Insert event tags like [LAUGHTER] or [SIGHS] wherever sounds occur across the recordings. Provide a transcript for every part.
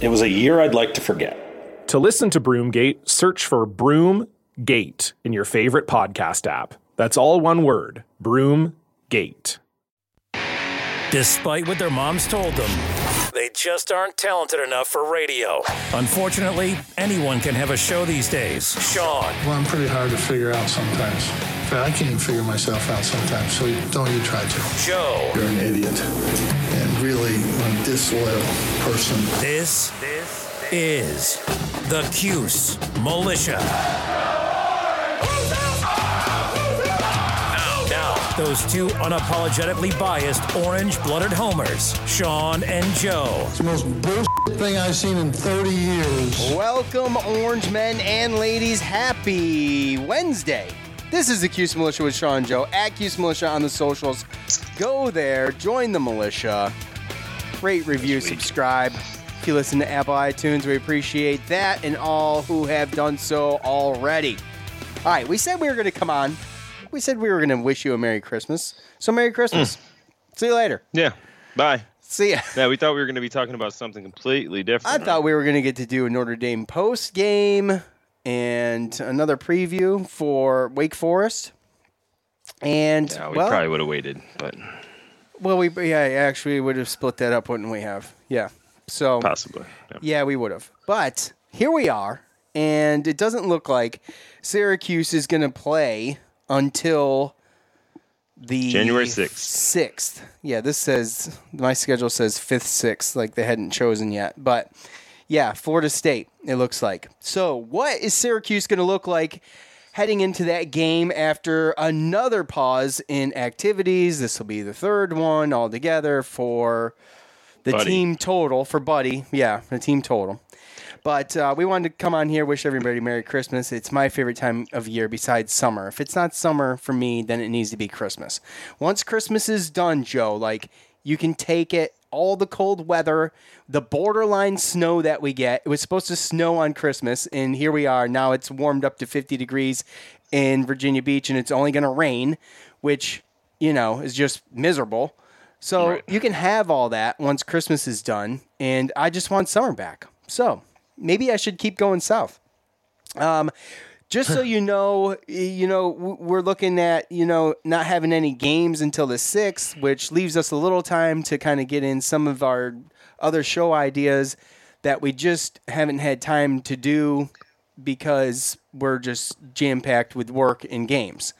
It was a year I'd like to forget. To listen to Broomgate, search for Broomgate in your favorite podcast app. That's all one word Broomgate. Despite what their moms told them, they just aren't talented enough for radio. Unfortunately, anyone can have a show these days. Sean, Well, I'm pretty hard to figure out sometimes. I can't even figure myself out sometimes, so don't you try to. Joe. You're an idiot. And really a disloyal person. This, this is the Cuse Militia. Now, now, those two unapologetically biased orange-blooded homers, Sean and Joe. It's the most bullshit thing I've seen in 30 years. Welcome, orange men and ladies. Happy Wednesday. This is the Cuse Militia with Sean and Joe at Cuse Militia on the socials. Go there, join the militia, rate, review, subscribe. If you listen to Apple iTunes, we appreciate that and all who have done so already. All right, we said we were going to come on. We said we were going to wish you a Merry Christmas. So, Merry Christmas. Mm. See you later. Yeah. Bye. See ya. Yeah, we thought we were going to be talking about something completely different. I thought we were going to get to do a Notre Dame post game and another preview for Wake Forest. And Yeah, we well, probably would have waited, but well, we yeah, actually would have split that up, wouldn't we have? Yeah. So possibly. Yeah. yeah, we would have. But here we are, and it doesn't look like Syracuse is going to play until the January 6th. Sixth. Yeah, this says my schedule says fifth, sixth, like they hadn't chosen yet. But yeah, Florida State. It looks like. So, what is Syracuse going to look like? Heading into that game after another pause in activities. This will be the third one altogether for the Buddy. team total for Buddy. Yeah, the team total. But uh, we wanted to come on here, wish everybody Merry Christmas. It's my favorite time of year besides summer. If it's not summer for me, then it needs to be Christmas. Once Christmas is done, Joe, like you can take it, all the cold weather, the borderline snow that we get. It was supposed to snow on Christmas, and here we are. Now it's warmed up to 50 degrees in Virginia Beach, and it's only going to rain, which, you know, is just miserable. So Right. you can have all that once Christmas is done, and I just want summer back. So maybe I should keep going south. Um, just so you know, you know, we're looking at you know not having any games until the sixth, which leaves us a little time to kind of get in some of our other show ideas that we just haven't had time to do because we're just jam packed with work and games.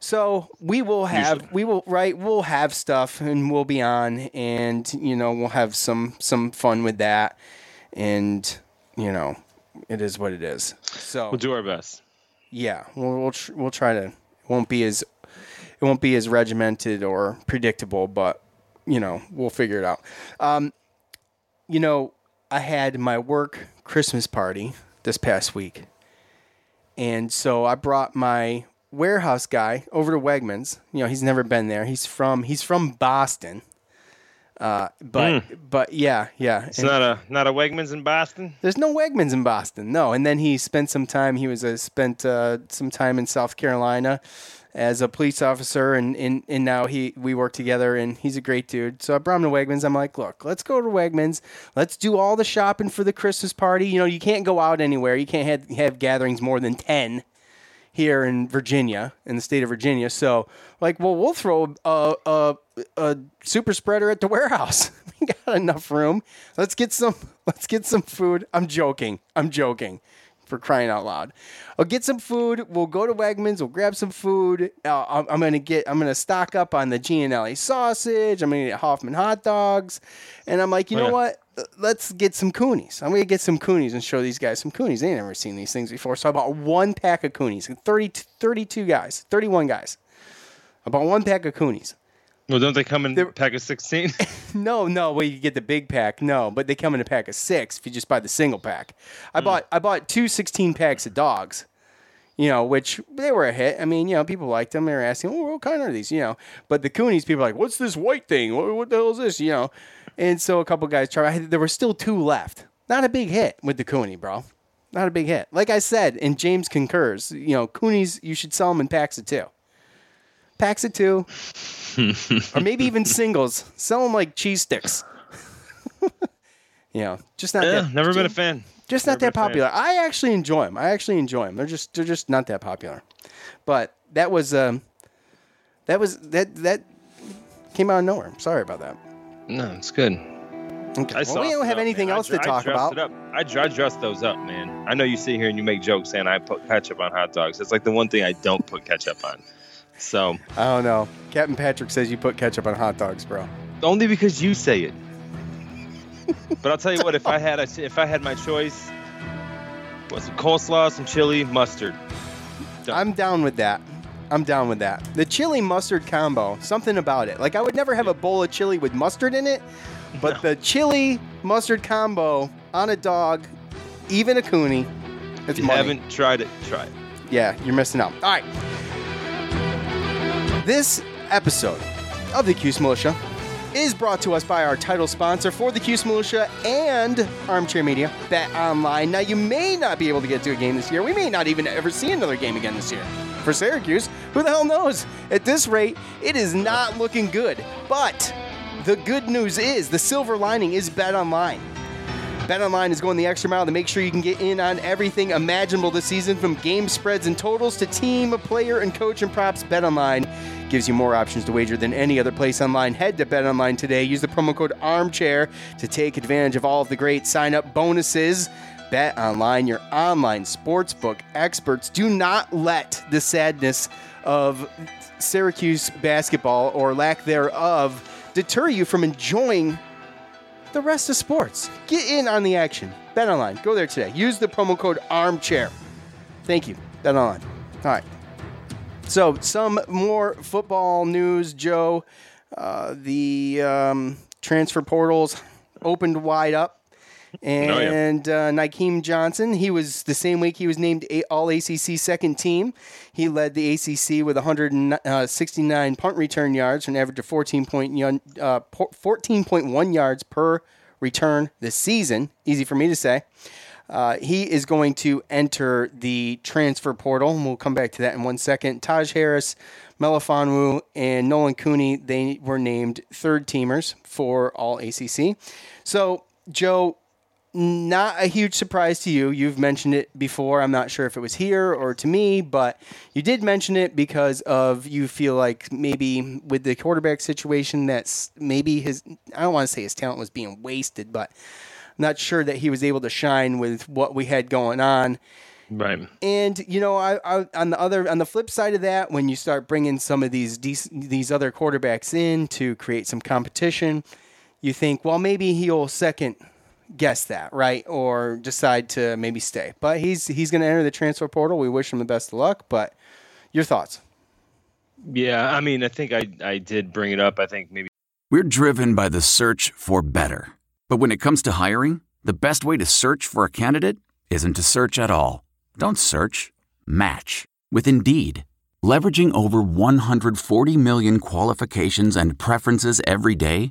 So we will have we will right we'll have stuff and we'll be on and you know we'll have some some fun with that and you know it is what it is. So We'll do our best. yeah, we'll we'll, tr- we'll try to. It won't be as it won't be as regimented or predictable, but you know we'll figure it out. Um, you know, I had my work Christmas party this past week, and so I brought my warehouse guy over to Wegmans. You know, he's never been there. He's from he's from Boston. Uh, but but yeah yeah. It's And- not a not a Wegmans in Boston. there's no Wegmans in Boston, no. And then he spent some time. He was uh, spent uh, some time in South Carolina as a police officer, and, and and now he we work together, and he's a great dude. So I brought him to Wegmans. I'm like, look, let's go to Wegmans. Let's do all the shopping for the Christmas party. You know, you can't go out anywhere. You can't have, have gatherings more than ten here in Virginia, in the state of Virginia. So, like, well, we'll throw a, a, a super spreader at the warehouse. [LAUGHS] we got enough room. Let's get some. Let's get some food. I'm joking. I'm joking. for crying out loud. I'll get some food. We'll go to Wegmans. We'll grab some food. Uh, I'm, I'm gonna get. I'm gonna stock up on the Gianelli sausage. I'm gonna get Hofmann hot dogs, and I'm like, you Oh, know yeah. what? Let's get some coonies. I'm gonna get some coonies and show these guys some coonies. They ain't never seen these things before. So I bought one pack of coonies. 30, 32 guys, 31 guys. I bought one pack of coonies. Well, don't they come in a pack of 16? [LAUGHS] [LAUGHS] No, no, well you get the big pack. No, but they come in a pack of six if you just buy the single pack. I hmm. bought I bought two 16 packs of dogs. You know, which they were a hit. I mean, you know, people liked them. They were asking, "Oh, what kind are these?" You know, but the Coonies, people like, "What's this white thing? What, what the hell is this?" You know, and so a couple guys tried. There were still two left. Not a big hit with the Cooney, bro. Not a big hit. Like I said, and James concurs. You know, Coonies, you should sell them in packs of two. Packs of two, or maybe even singles. Sell them like cheese sticks. [LAUGHS] you know, just not yeah, that. never been a fan. Just Never not that fan. popular. I actually enjoy them. I actually enjoy them. They're just they're just not that popular. But that was um, that was that that came out of nowhere. Sorry about that. No, it's good. Okay. I well, we don't have up, anything man. Else dr- to I talk dressed about. It up. I, dr- I dressed those up, man. I know you sit here and you make jokes saying I put ketchup on hot dogs. It's like the one thing I don't put ketchup on. So I don't know. Captain Patrick says you put ketchup on hot dogs, bro. only because you say it. [LAUGHS] but I'll tell you what, if I had a, if I had my choice, was some coleslaw, some chili, mustard. I'm down with that. I'm down with that. The chili mustard combo, something about it. Like I would never have a bowl of chili with mustard in it, but the chili mustard combo on a dog, even a cooney, If you money. haven't tried it, try it. Yeah, you're missing out. All right. This episode of the Cuse Militia is brought to us by our title sponsor for the Cuse Militia and Armchair Media, Bet Online. Now, you may not be able to get to a game this year. We may not even ever see another game again this year. For Syracuse, who the hell knows? At this rate, it is not looking good. But the good news is the silver lining is Bet Online. BetOnline is going the extra mile to make sure you can get in on everything imaginable this season from game spreads and totals to team, player, and coach and props. BetOnline gives you more options to wager than any other place online. Head to BetOnline today. Use the promo code ARMCHAIR to take advantage of all of the great sign up bonuses. BetOnline, your online sportsbook experts. Do not let the sadness of Syracuse basketball or lack thereof deter you from enjoying the rest of sports. Get in on the action. Bet online. Go there today. Use the promo code ARMCHAIR. Thank you. Bet online. All right. So, some more football news, Joe. Uh, the um, transfer portals opened wide up. And uh, Nykeem Johnson, he was the same week he was named All ACC second team. He led the ACC with 169 punt return yards, an average of 14 point uh, 14.1 yards per return this season. Easy for me to say. Uh, he is going to enter the transfer portal, and we'll come back to that in one second. Taj Harris, Melifonwu, and Nolan Cooney, they were named third teamers for All ACC. So, Joe, not a huge surprise to you. You've mentioned it before. I'm not sure if it was here or to me, but you did mention it because of you feel like maybe with the quarterback situation that's maybe his I don't want to say his talent was being wasted, but I'm not sure that he was able to shine with what we had going on. Right. And you know, I, I on the other on the flip side of that, when you start bringing some of these these other quarterbacks in to create some competition, you think, well, maybe he'll second guess that, right, or decide to maybe stay. But he's he's going to enter the transfer portal. We wish him the best of luck. But your thoughts? Yeah, I mean, I think I I did bring it up. I think maybe We're driven by the search for better. But when it comes to hiring, the best way to search for a candidate isn't to search at all. Don't search, match with Indeed. Leveraging over 140 million qualifications and preferences every day,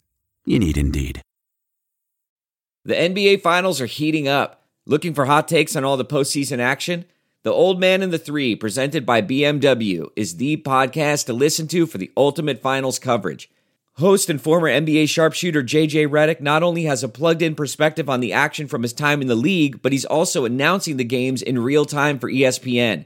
You need Indeed. The NBA Finals are heating up. Looking for hot takes on all the postseason action? The Old Man and the Three, presented by BMW, is the podcast to listen to for the ultimate finals coverage. Host and former NBA sharpshooter JJ Redick not only has a plugged in perspective on the action from his time in the league, but he's also announcing the games in real time for ESPN.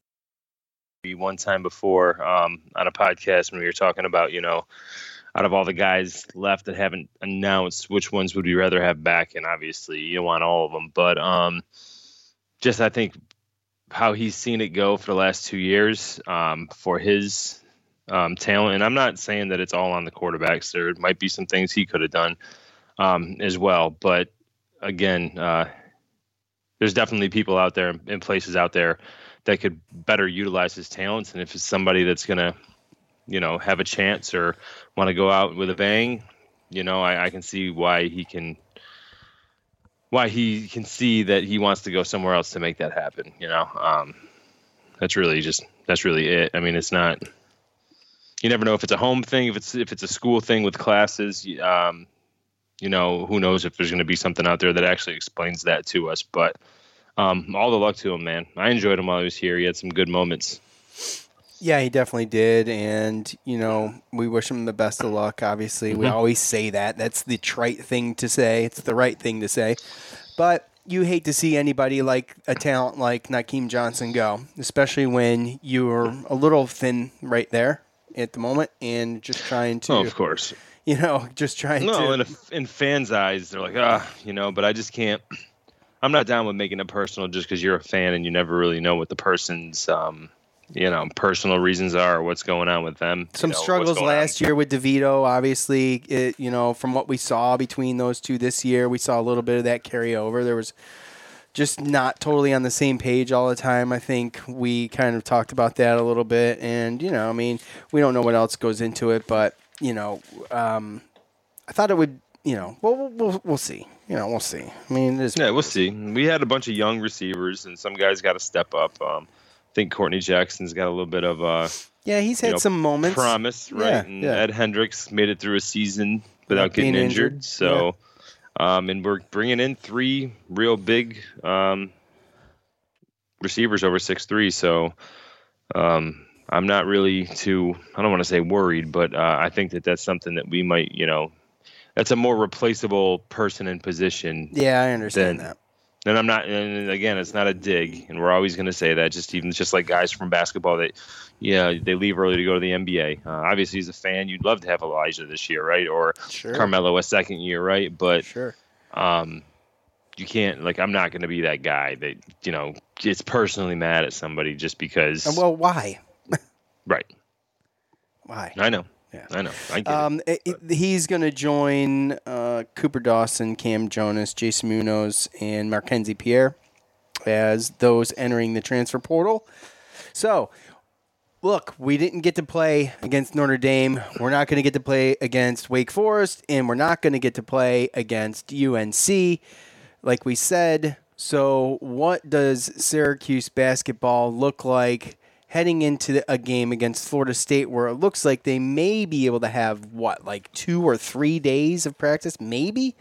One time before um, on a podcast when we were talking about, you know, out of all the guys left that haven't announced, which ones would we rather have back? And obviously, you want all of them, but um, just I think how he's seen it go for the last two years um, for his um, talent. And I'm not saying that it's all on the quarterbacks. There might be some things he could have done um, as well. But again, uh, there's definitely people out there and places out there that could better utilize his talents. And if it's somebody that's going to, you know, have a chance or want to go out with a bang, you know, I, I can see why he can why he can see that he wants to go somewhere else to make that happen. You know, um, that's really just that's really it. I mean, it's not you never know if it's a home thing, if it's if it's a school thing with classes. Um, you know, who knows if there's going to be something out there that actually explains that to us. But um, all the luck to him, man. I enjoyed him while he was here. He had some good moments. Yeah, he definitely did, and you know, we wish him the best of luck. Obviously, mm-hmm. we always say that. That's the trite thing to say. It's the right thing to say, but you hate to see anybody like a talent like Nykeem Johnson go, especially when you're a little thin right there at the moment and just trying to. Oh, of course. You know, [LAUGHS] just trying no, to. No, in, in fans' eyes, they're like, ah, you know, but I just can't. I'm not down with making it personal just because you're a fan and you never really know what the person's, um, you know, personal reasons are or what's going on with them. Some you know, struggles last on. year with DeVito. Obviously, it, you know, from what we saw between those two this year, we saw a little bit of that carry over. There was just not totally on the same page all the time. I think we kind of talked about that a little bit, and you know, I mean, we don't know what else goes into it, but you know, um, I thought it would. You know, we'll, we'll we'll see. You know, we'll see. I mean, yeah, we'll see. We had a bunch of young receivers, and some guys got to step up. Um, I think Courtney Jackson's got a little bit of uh, yeah, he's had know, some moments. Promise, right? Yeah, and yeah. Ed Hendricks made it through a season without getting injured, injured, so. Yeah um, and we're bringing in three real big um, receivers over six three. So um, I'm not really too. I don't want to say worried, but uh, I think that that's something that we might, you know, that's a more replaceable person in position. Yeah, I understand than, that. And I'm not. And again, it's not a dig, and we're always going to say that. Just even just like guys from basketball that, yeah, they leave early to go to the NBA. Uh, obviously, as a fan, you'd love to have Elijah this year, right? Or sure. Carmelo a second year, right? But sure. Um, you can't like. I'm not going to be that guy that you know gets personally mad at somebody just because. Well, why? [LAUGHS] right. Why? I know. Yeah, I know. I um, it. It, he's going to join uh, Cooper Dawson, Cam Jonas, Jason Munoz, and Mackenzie Pierre as those entering the transfer portal. So, look, we didn't get to play against Notre Dame. We're not going to get to play against Wake Forest, and we're not going to get to play against UNC, like we said. So, what does Syracuse basketball look like heading into a game against Florida State where it looks like they may be able to have what, like two or three days of practice, maybe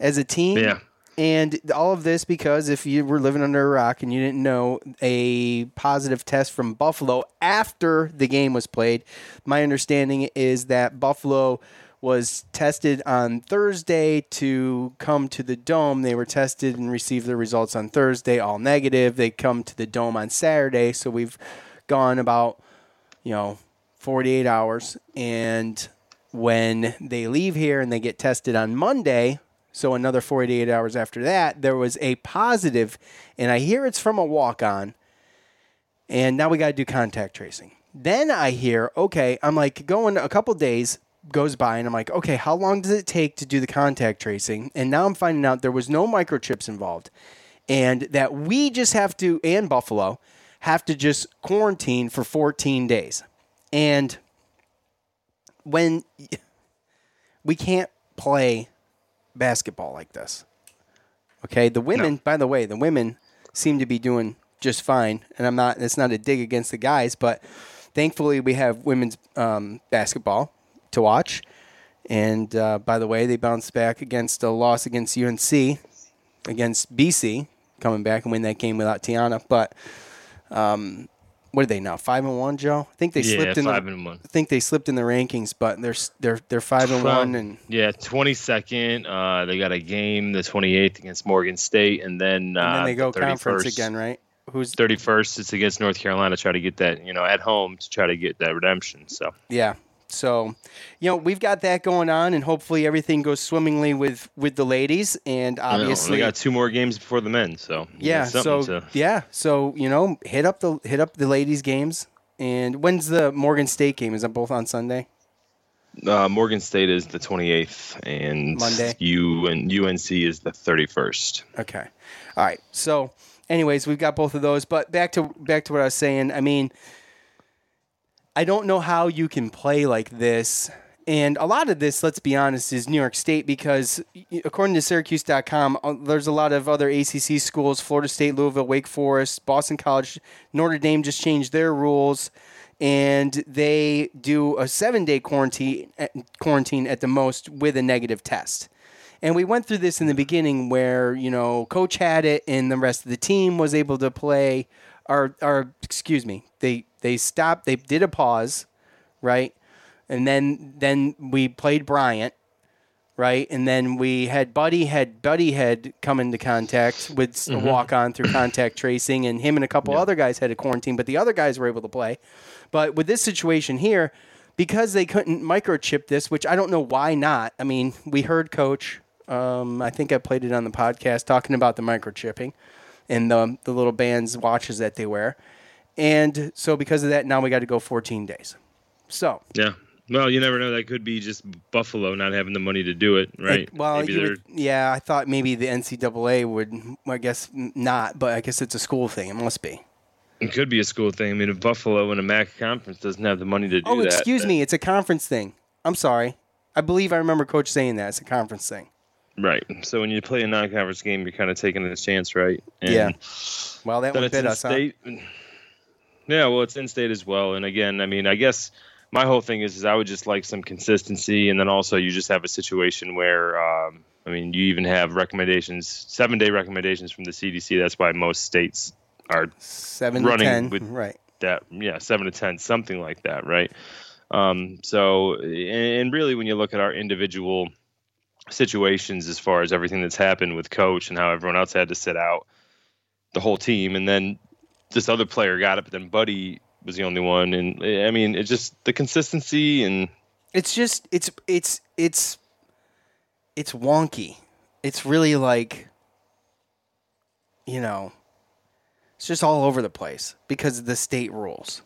as a team? Yeah. And all of this because if you were living under a rock and you didn't know a positive test from Buffalo after the game was played, my understanding is that Buffalo was tested on Thursday to come to the dome. They were tested and received the results on Thursday, all negative. They come to the dome on Saturday, so we've gone about, you know, 48 hours. And when they leave here and they get tested on Monday, so another 48 hours after that, there was a positive, and I hear it's from a walk on. And now we got to do contact tracing. Then I hear, okay, I'm like going a couple days goes by and I'm like, okay, how long does it take to do the contact tracing? And now I'm finding out there was no microchips involved. and that we just have to, and Buffalo, have to just quarantine for 14 days. And when [LAUGHS] we can't play basketball like this, okay, the women, by the way, the women seem to be doing just fine. And I'm not, it's not a dig against the guys, but thankfully we have women's um, basketball to watch. And uh, by the way, they bounced back against a loss against UNC, against BC, coming back and win that game without Tiana. But um, what are they now? Five and one, Joe. I think they Yeah, slipped in five the, and one. I think they slipped in the rankings, but they're they're they're five and Well, one, and, yeah, twenty second. Uh, they got a game the twenty eighth against Morgan State, and then uh, and then they go the conference again, right? Who's Thirty first, it's against North Carolina. Try to get that, you know, at home to try to get that redemption. So Yeah. So, you know, we've got that going on, and hopefully everything goes swimmingly with with the ladies. And obviously, we got two more games before the men. So yeah. So to- yeah. So you know, hit up the hit up the ladies games. And when's the Morgan State game? Is that both on Sunday? Uh, Morgan State is the 28th, and Monday? U and UNC is the 31st. Okay. All right. So, anyways, we've got both of those. But back to back to what I was saying. I mean, I don't know how you can play like this. And a lot of this, let's be honest, is New York State because according to Syracuse.com, uh, there's a lot of other ACC schools Florida State, Louisville, Wake Forest, Boston College, Notre Dame just changed their rules. And they do a seven day quarantine, quarantine at the most with a negative test. And we went through this in the beginning where, you know, coach had it and the rest of the team was able to play or or excuse me, they they stopped, they did a pause, right? And then then we played Bryant, right? And then we had Buddy had Buddy had come into contact with a Mhm. walk on through contact tracing and him and a couple other guys had a quarantine, but the other guys were able to play. But with this situation here, because they couldn't microchip this, which I don't know why not. I mean, we heard coach um, I think I played it on the podcast talking about the microchipping and the the little bands watches that they wear. And so because of that, now we got to go 14 days. So Yeah. Well, you never know. That could be just Buffalo not having the money to do it, right? Like, well, Maybe would- yeah, I thought maybe the NCAA would. I guess not, but I guess it's a school thing. It must be. It could be a school thing. I mean, if Buffalo in a MAC conference doesn't have the money to do Oh, that, excuse me, it's a conference thing. I'm sorry. I believe I remember Coach saying that it's a conference thing. Right. So when you play a non-conference game, you're kind of taking a chance, right? Yeah. Well, that then one it's bit in us, huh? Yeah, well, it's in state as well. And again, I mean, I guess my whole thing is, is I would just like some consistency, and then also you just have a situation where, um, I mean, you even have recommendations, seven-day recommendations from the CDC. That's why most states are Seven running to ten, with right? that yeah seven to ten something like that right um so and really when you look at our individual situations as far as everything that's happened with coach and how everyone else had to sit out the whole team and then this other player got it but then buddy was the only one and i mean it's just the consistency and It's just it's it's it's it's wonky. It's really like you know, it's just all over the place because of the state rules.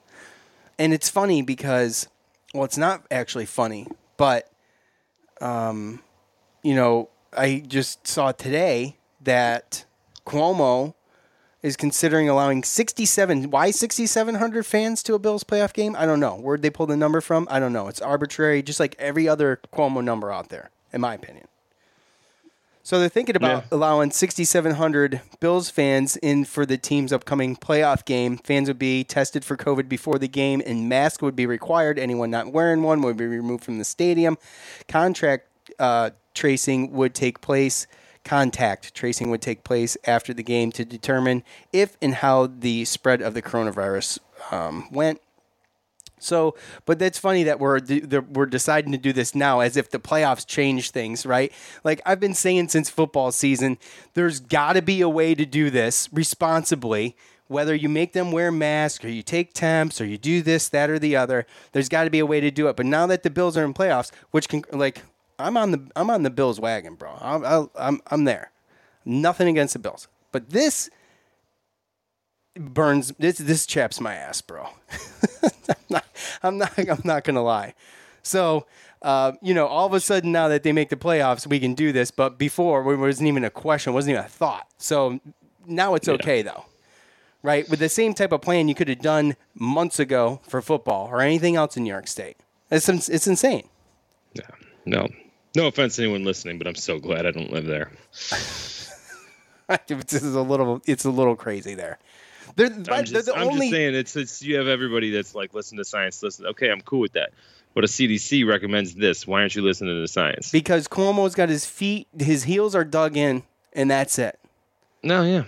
And it's funny because well, it's not actually funny, but um you know, I just saw today that Cuomo is considering allowing 67 why 6700 fans to a Bills playoff game? I don't know. Where'd they pull the number from? I don't know. It's arbitrary just like every other Cuomo number out there in my opinion. So they're thinking about allowing 6700 Bills fans in for the team's upcoming playoff game. Fans would be tested for COVID before the game and mask would be required. Anyone not wearing one would be removed from the stadium. Contract uh, tracing would take place contact tracing would take place after the game to determine if and how the spread of the coronavirus um, went. So, but that's funny that we're that we're deciding to do this now, as if the playoffs change things, right? Like I've been saying since football season, there's got to be a way to do this responsibly. Whether you make them wear masks or you take temps or you do this, that, or the other, there's got to be a way to do it. But now that the Bills are in playoffs, which can like I'm on the I'm on the Bills wagon, bro. I'm I'm I'm there. Nothing against the Bills, but this burns. This this chaps my ass, bro. [LAUGHS] I'm not I'm not I'm not gonna lie. So. Uh, you know, all of a sudden now that they make the playoffs, we can do this. But before, it wasn't even a question, it wasn't even a thought. So now it's okay though, right? With the same type of plan you could have done months ago for football or anything else in New York State. It's it's insane. Yeah. No. No offense to anyone listening, but I'm so glad I don't live there. [LAUGHS] this is a little. It's a little crazy there. They're, I'm, just, the I'm only, just saying it's it's you have everybody that's like listen to science. Listen, okay, I'm cool with that. But a CDC recommends this. Why aren't you listening to the science? because Cuomo's got his feet, his heels are dug in, and that's it. No, yeah,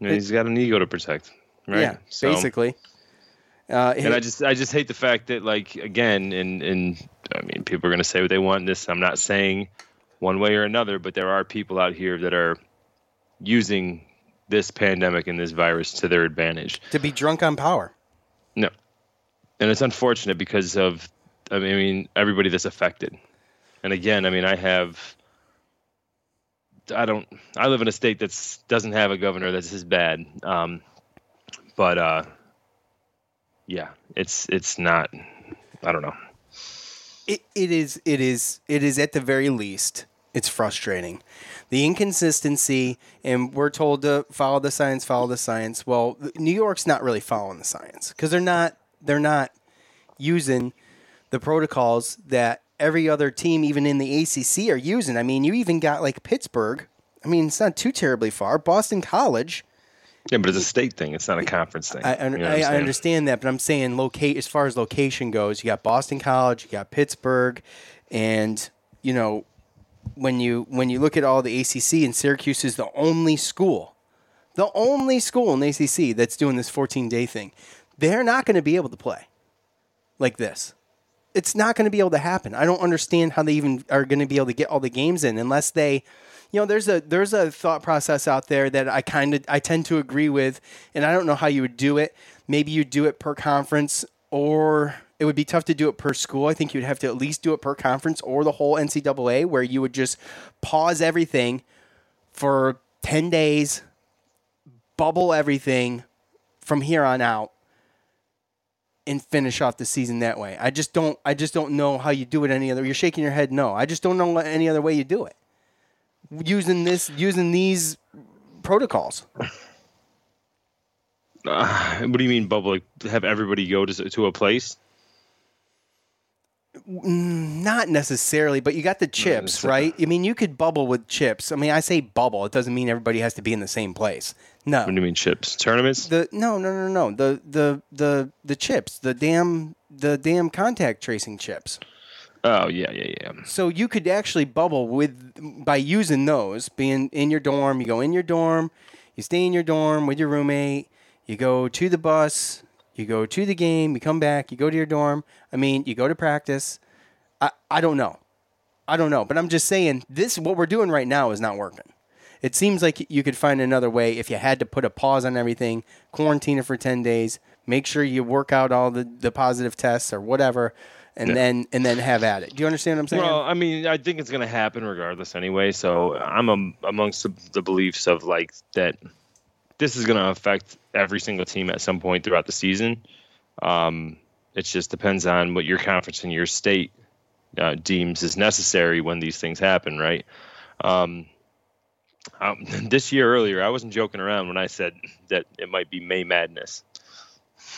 And he's got an ego to protect, right? Yeah, So- basically. Uh, and I just I just hate the fact that like again and and I mean people are gonna say what they want in this. I'm not saying one way or another, but there are people out here that are using this pandemic and this virus to their advantage. to be drunk on power. No. And it's unfortunate because of I mean, I mean everybody that's affected. And again, I mean I have I don't I live in a state that's doesn't have a governor that's as bad. Um but uh yeah, it's it's not I don't know. It, it is it is it is at the very least it's frustrating. The inconsistency and we're told to follow the science follow the science. Well new york's not really following the science because they're not they're not using the protocols that every other team even in the acc are using. I mean you even got like pittsburgh. I mean it's not too terribly far. Boston college Yeah, but it's a state thing. It's not a conference thing. I, I, You know I, I understand that, but I'm saying locate as far as location goes. You got Boston College, you got Pittsburgh, and you know when you when you look at all the ACC and Syracuse is the only school, the only school in the ACC that's doing this 14 day thing. They're not going to be able to play like this. It's not going to be able to happen. I don't understand how they even are going to be able to get all the games in unless they you know there's a there's a thought process out there that I kind of I tend to agree with and I don't know how you would do it. Maybe you do it per conference or it would be tough to do it per school. I think you'd have to at least do it per conference or the whole NCAA where you would just pause everything for 10 days, bubble everything from here on out and finish off the season that way. I just don't I just don't know how you do it any other. You're shaking your head no. I just don't know any other way you do it. Using this using these protocols. Uh, what do you mean bubble? Like, have everybody go to to a place? Mm, Not necessarily, but you got the chips, right? I mean, you could bubble with chips. I mean, I say bubble. It doesn't mean everybody has to be in the same place. No. What do you mean chips? Tournaments? The no, no, no, no. The the the the chips, the damn the damn contact tracing chips. Oh yeah, yeah, yeah. So you could actually bubble with by using those. Being in your dorm, you go in your dorm, you stay in your dorm with your roommate. You go to the bus, you go to the game, you come back, you go to your dorm. I mean, you go to practice. I I don't know, I don't know, but I'm just saying this. What we're doing right now is not working. It seems like you could find another way if you had to put a pause on everything, quarantine it for 10 days, make sure you work out all the, the positive tests or whatever, and Yeah. then and then have at it. Do you understand what I'm saying? Well, I mean, I think it's going to happen regardless anyway. So I'm um amongst the, the beliefs of like that this is going to affect every single team at some point throughout the season. Um, it just depends on what your conference and your state uh, deems is necessary when these things happen, right? Um, um, [LAUGHS] this year earlier, I wasn't joking around when I said that it might be May Madness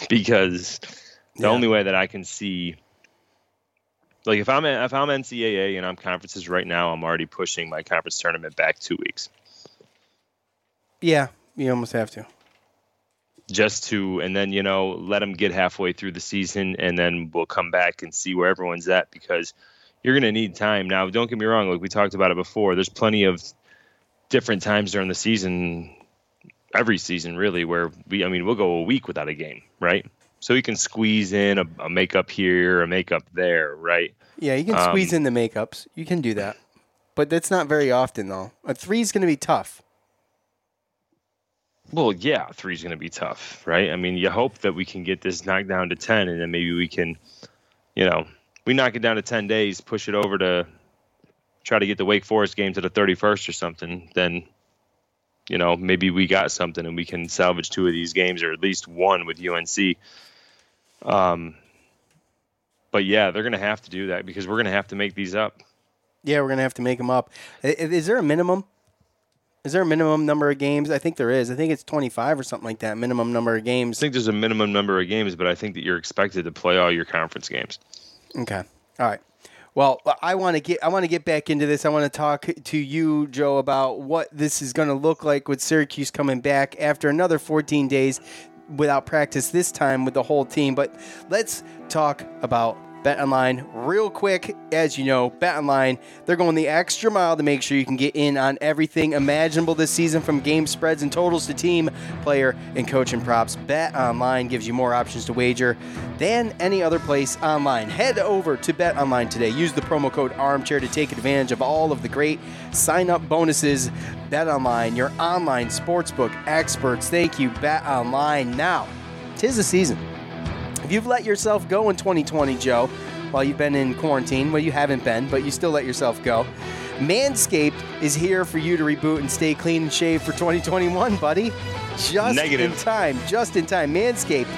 because the only way that I can see like if I'm if I'm NCAA and I'm conferences right now, I'm already pushing my conference tournament back two weeks. Yeah, you almost have to. just to and then you know let them get halfway through the season and then we'll come back and see where everyone's at because you're going to need time. Now don't get me wrong like we talked about it before there's plenty of different times during the season every season really where we i mean we'll go a week without a game right so you can squeeze in a, a makeup here a makeup there right Yeah, you can squeeze Um, in the makeups. You can do that, but that's not very often though. A three is going to be tough. Well, yeah, three's going to be tough, right? I mean, you hope that we can get this knocked down to 10 and then maybe we can, you know, we knock it down to 10 days, push it over to try to get the Wake Forest game to the 31st or something, then, you know, maybe we got something and we can salvage two of these games or at least one with UNC. Um, but yeah, they're going to have to do that because we're going to have to make these up. Yeah, we're going to have to make them up. Is there a minimum? Is there a minimum number of games? I think there is. I think it's 25 or something like that. Minimum number of games. I think there's a minimum number of games, but I think that you're expected to play all your conference games. Okay. All right. Well, I want to get I want to get back into this. I want to talk to you, Joe, about what this is going to look like with Syracuse coming back after another 14 days without practice. This time with the whole team. But let's talk about Bet Online, real quick, as you know, Bet Online, they're going the extra mile to make sure you can get in on everything imaginable this season from game spreads and totals to team, player, and coach and props. Bet Online gives you more options to wager than any other place online. Head over to Bet Online today. Use the promo code Armchair to take advantage of all of the great sign up bonuses. Bet Online, your online sportsbook experts. Thank you, Bet Online. Now, tis the season you've let yourself go in 2020, Joe, while you've been in quarantine, well, you haven't been, but you still let yourself go. Manscaped is here for you to reboot and stay clean and shaved for 2021, buddy. Just Negative. in time. Just in time. Manscaped,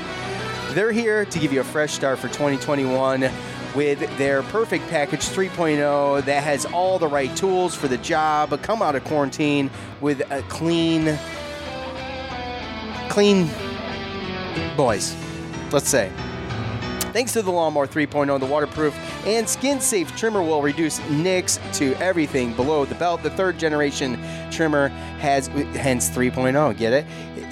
they're here to give you a fresh start for 2021 with their Perfect Package 3.0 that has all the right tools for the job. Come out of quarantine with a clean, clean boys let's say. Thanks to the Lawnmower 3.0, the waterproof and skin safe trimmer will reduce nicks to everything below the belt. The third generation trimmer has, hence 3.0, get it?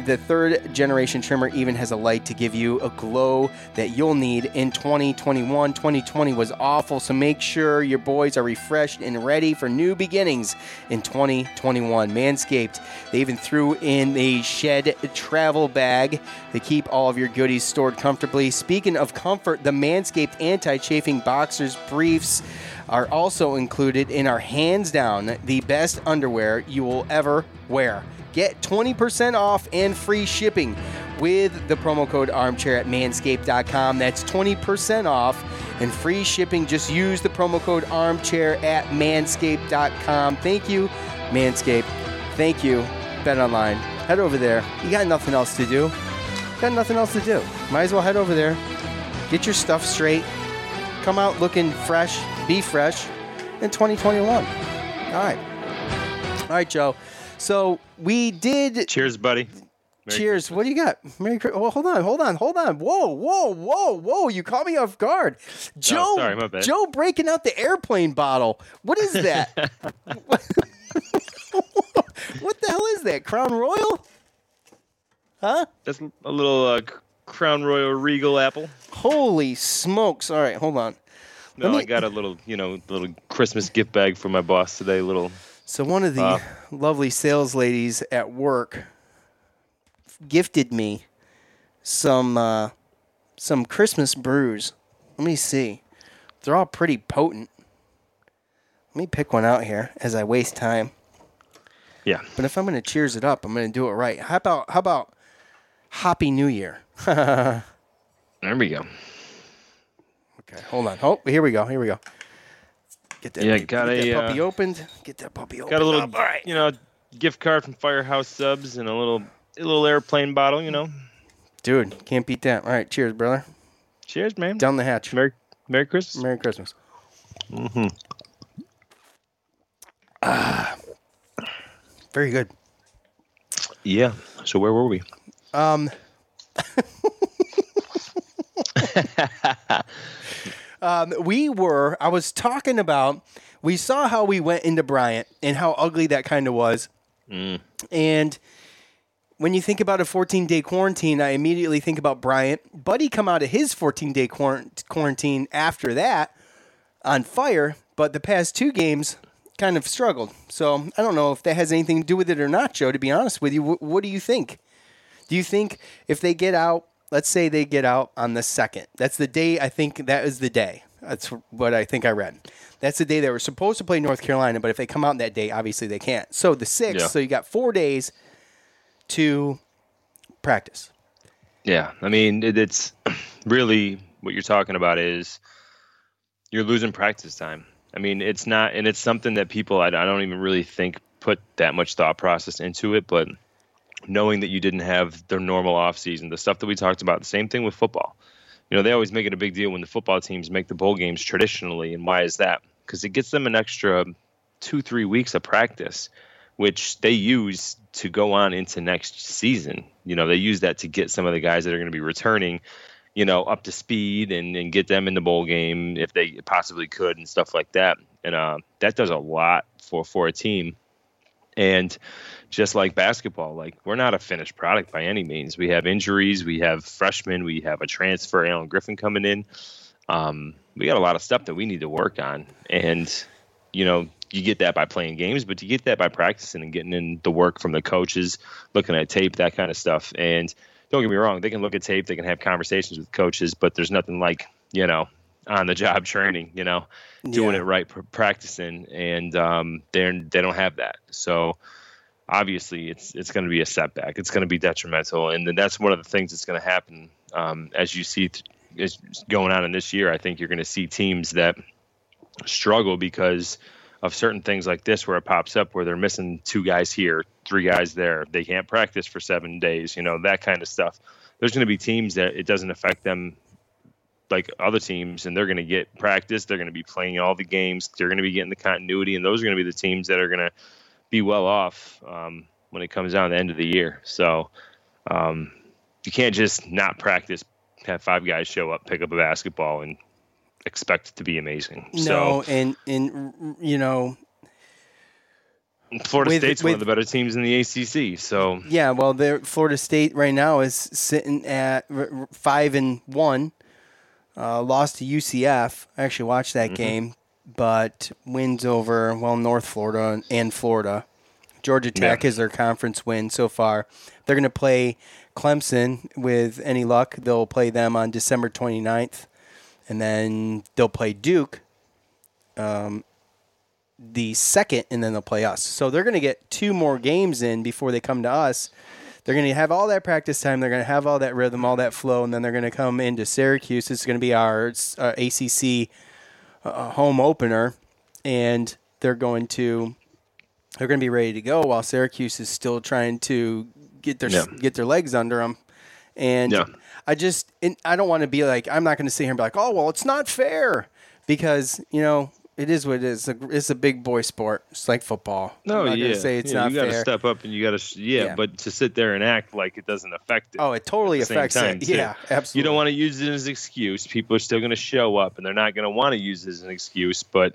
The third generation trimmer even has a light to give you a glow that you'll need in 2021. 2020 was awful, so make sure your boys are refreshed and ready for new beginnings in 2021. Manscaped, they even threw in a shed travel bag to keep all of your goodies stored comfortably. Speaking of comfort, the Manscaped anti chafing boxers briefs are also included in our hands down the best underwear you will ever wear. Get 20% off and free shipping with the promo code armchair at manscaped.com. That's 20% off and free shipping. Just use the promo code armchair at manscaped.com. Thank you, Manscaped. Thank you, Bet Online. Head over there. You got nothing else to do. Got nothing else to do. Might as well head over there. Get your stuff straight. Come out looking fresh. Be fresh in 2021. All right. All right, Joe. So we did. Cheers, buddy. Merry cheers. Christmas. What do you got? Merry Christmas. Well, hold on, hold on, hold on. Whoa, whoa, whoa, whoa! You caught me off guard, Joe. Oh, sorry, my bad. Joe breaking out the airplane bottle. What is that? [LAUGHS] [LAUGHS] what the hell is that? Crown Royal? Huh? That's a little uh, Crown Royal Regal apple. Holy smokes! All right, hold on. No, me... I got a little, you know, little Christmas gift bag for my boss today. Little so one of the lovely sales ladies at work gifted me some uh, some Christmas brews. Let me see. They're all pretty potent. Let me pick one out here as I waste time. Yeah. But if I'm going to cheers it up, I'm going to do it right. How about how about Happy New Year? [LAUGHS] there we go. Okay, hold on. Oh, here we go. Here we go. Get that, yeah, get, got get a, that puppy uh, opened. Get that puppy opened. Got a little, up. All right. you know, gift card from Firehouse Subs and a little, a little airplane bottle. You know, dude, can't beat that. All right, cheers, brother. Cheers, man. Down the hatch. Merry, Merry Christmas. Merry Christmas. Mm-hmm. Ah, very good. Yeah. So where were we? Um. [LAUGHS] [LAUGHS] um, we were, I was talking about, we saw how we went into Bryant and how ugly that kind of was. Mm. And when you think about a 14 day quarantine, I immediately think about Bryant. Buddy come out of his 14 day quarantine after that on fire, but the past two games kind of struggled. So I don't know if that has anything to do with it or not, Joe, to be honest with you. what do you think? Do you think if they get out let's say they get out on the second. That's the day I think that is the day. That's what I think I read. That's the day they were supposed to play North Carolina, but if they come out that day, obviously they can't. So the sixth, yeah. so you got four days to practice. Yeah, I mean it, it's [CLEARS THROAT] really what you're talking about is you're losing practice time. I mean it's not, and it's something that people I, I don't even really think put that much thought process into it, but knowing that you didn't have their normal offseason, the stuff that we talked about, the same thing with football. You know, they always make it a big deal when the football teams make the bowl games traditionally. And why is that? Because it gets them an extra two, three weeks of practice which they use to go on into next season. You know, they use that to get some of the guys that are going to be returning, you know, up to speed and, and get them in the bowl game if they possibly could and stuff like that. And uh, that does a lot for for a team. And just like basketball, like we're not a finished product by any means. We have injuries, we have freshmen, we have a transfer, Alan Griffin coming in. Um, we got a lot of stuff that we need to work on. And, you know, you get that by playing games, but you get that by practicing and getting in the work from the coaches, looking at tape, that kind of stuff. And don't get me wrong, they can look at tape, they can have conversations with coaches, but there's nothing like, you know, on the job training, you know, doing yeah. it right, pr- practicing, and um, they they don't have that. So obviously, it's it's going to be a setback. It's going to be detrimental, and then that's one of the things that's going to happen um, as you see th- is going on in this year. I think you're going to see teams that struggle because of certain things like this where it pops up where they're missing two guys here, three guys there. They can't practice for seven days, you know, that kind of stuff. There's going to be teams that it doesn't affect them like other teams, and they're going to get practice. They're going to be playing all the games. They're going to be getting the continuity, and those are going to be the teams that are going to be well off um, when it comes down to the end of the year. So um, you can't just not practice, have five guys show up, pick up a basketball, and expect it to be amazing. No, so, and and you know, Florida with, State's with, one of the better teams in the ACC. So yeah, well, Florida State right now is sitting at five and one, uh, lost to UCF. I actually watched that mm-hmm. game, but wins over well North Florida and Florida. Georgia Tech yeah. is their conference win so far. They're going to play Clemson with any luck. They'll play them on December 29th and then they'll play Duke um, the second, and then they'll play us. So they're going to get two more games in before they come to us. They're going to have all that practice time. They're going to have all that rhythm, all that flow, and then they're going to come into Syracuse. It's going to be our uh, ACC uh, home opener, and they're going to they're going to be ready to go while Syracuse is still trying to get their yeah. get their legs under them. And yeah. I just I don't want to be like I'm not going to sit here and be like, oh well, it's not fair because you know it is what it is. It's a big boy sport. It's like football. No, yeah, say it's yeah, not you got to step up and you got to yeah, yeah, but to sit there and act like it doesn't affect it. Oh, it totally affects time, it. Too. Yeah, absolutely. You don't want to use it as an excuse. People are still going to show up and they're not going to want to use it as an excuse. But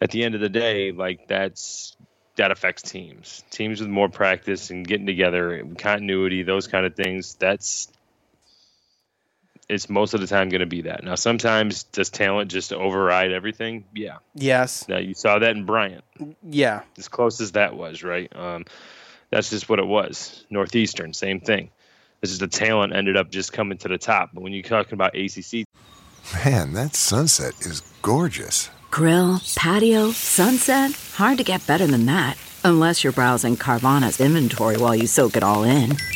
at the end of the day, like that's that affects teams. Teams with more practice and getting together, continuity, those kind of things. That's it's most of the time going to be that. Now, sometimes does talent just override everything? Yeah. Yes. Now you saw that in Bryant. Yeah. As close as that was, right? Um, that's just what it was. Northeastern, same thing. This is the talent ended up just coming to the top. But when you're talking about ACC, man, that sunset is gorgeous. Grill, patio, sunset. Hard to get better than that, unless you're browsing Carvana's inventory while you soak it all in. [LAUGHS]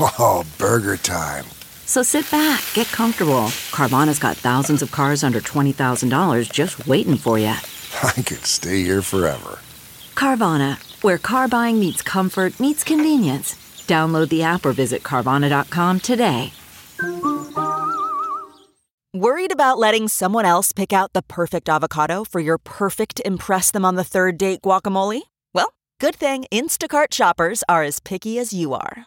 Oh, burger time. So sit back, get comfortable. Carvana's got thousands of cars under $20,000 just waiting for you. [LAUGHS] I could stay here forever. Carvana, where car buying meets comfort, meets convenience. Download the app or visit Carvana.com today. Worried about letting someone else pick out the perfect avocado for your perfect Impress Them on the Third Date guacamole? Well, good thing Instacart shoppers are as picky as you are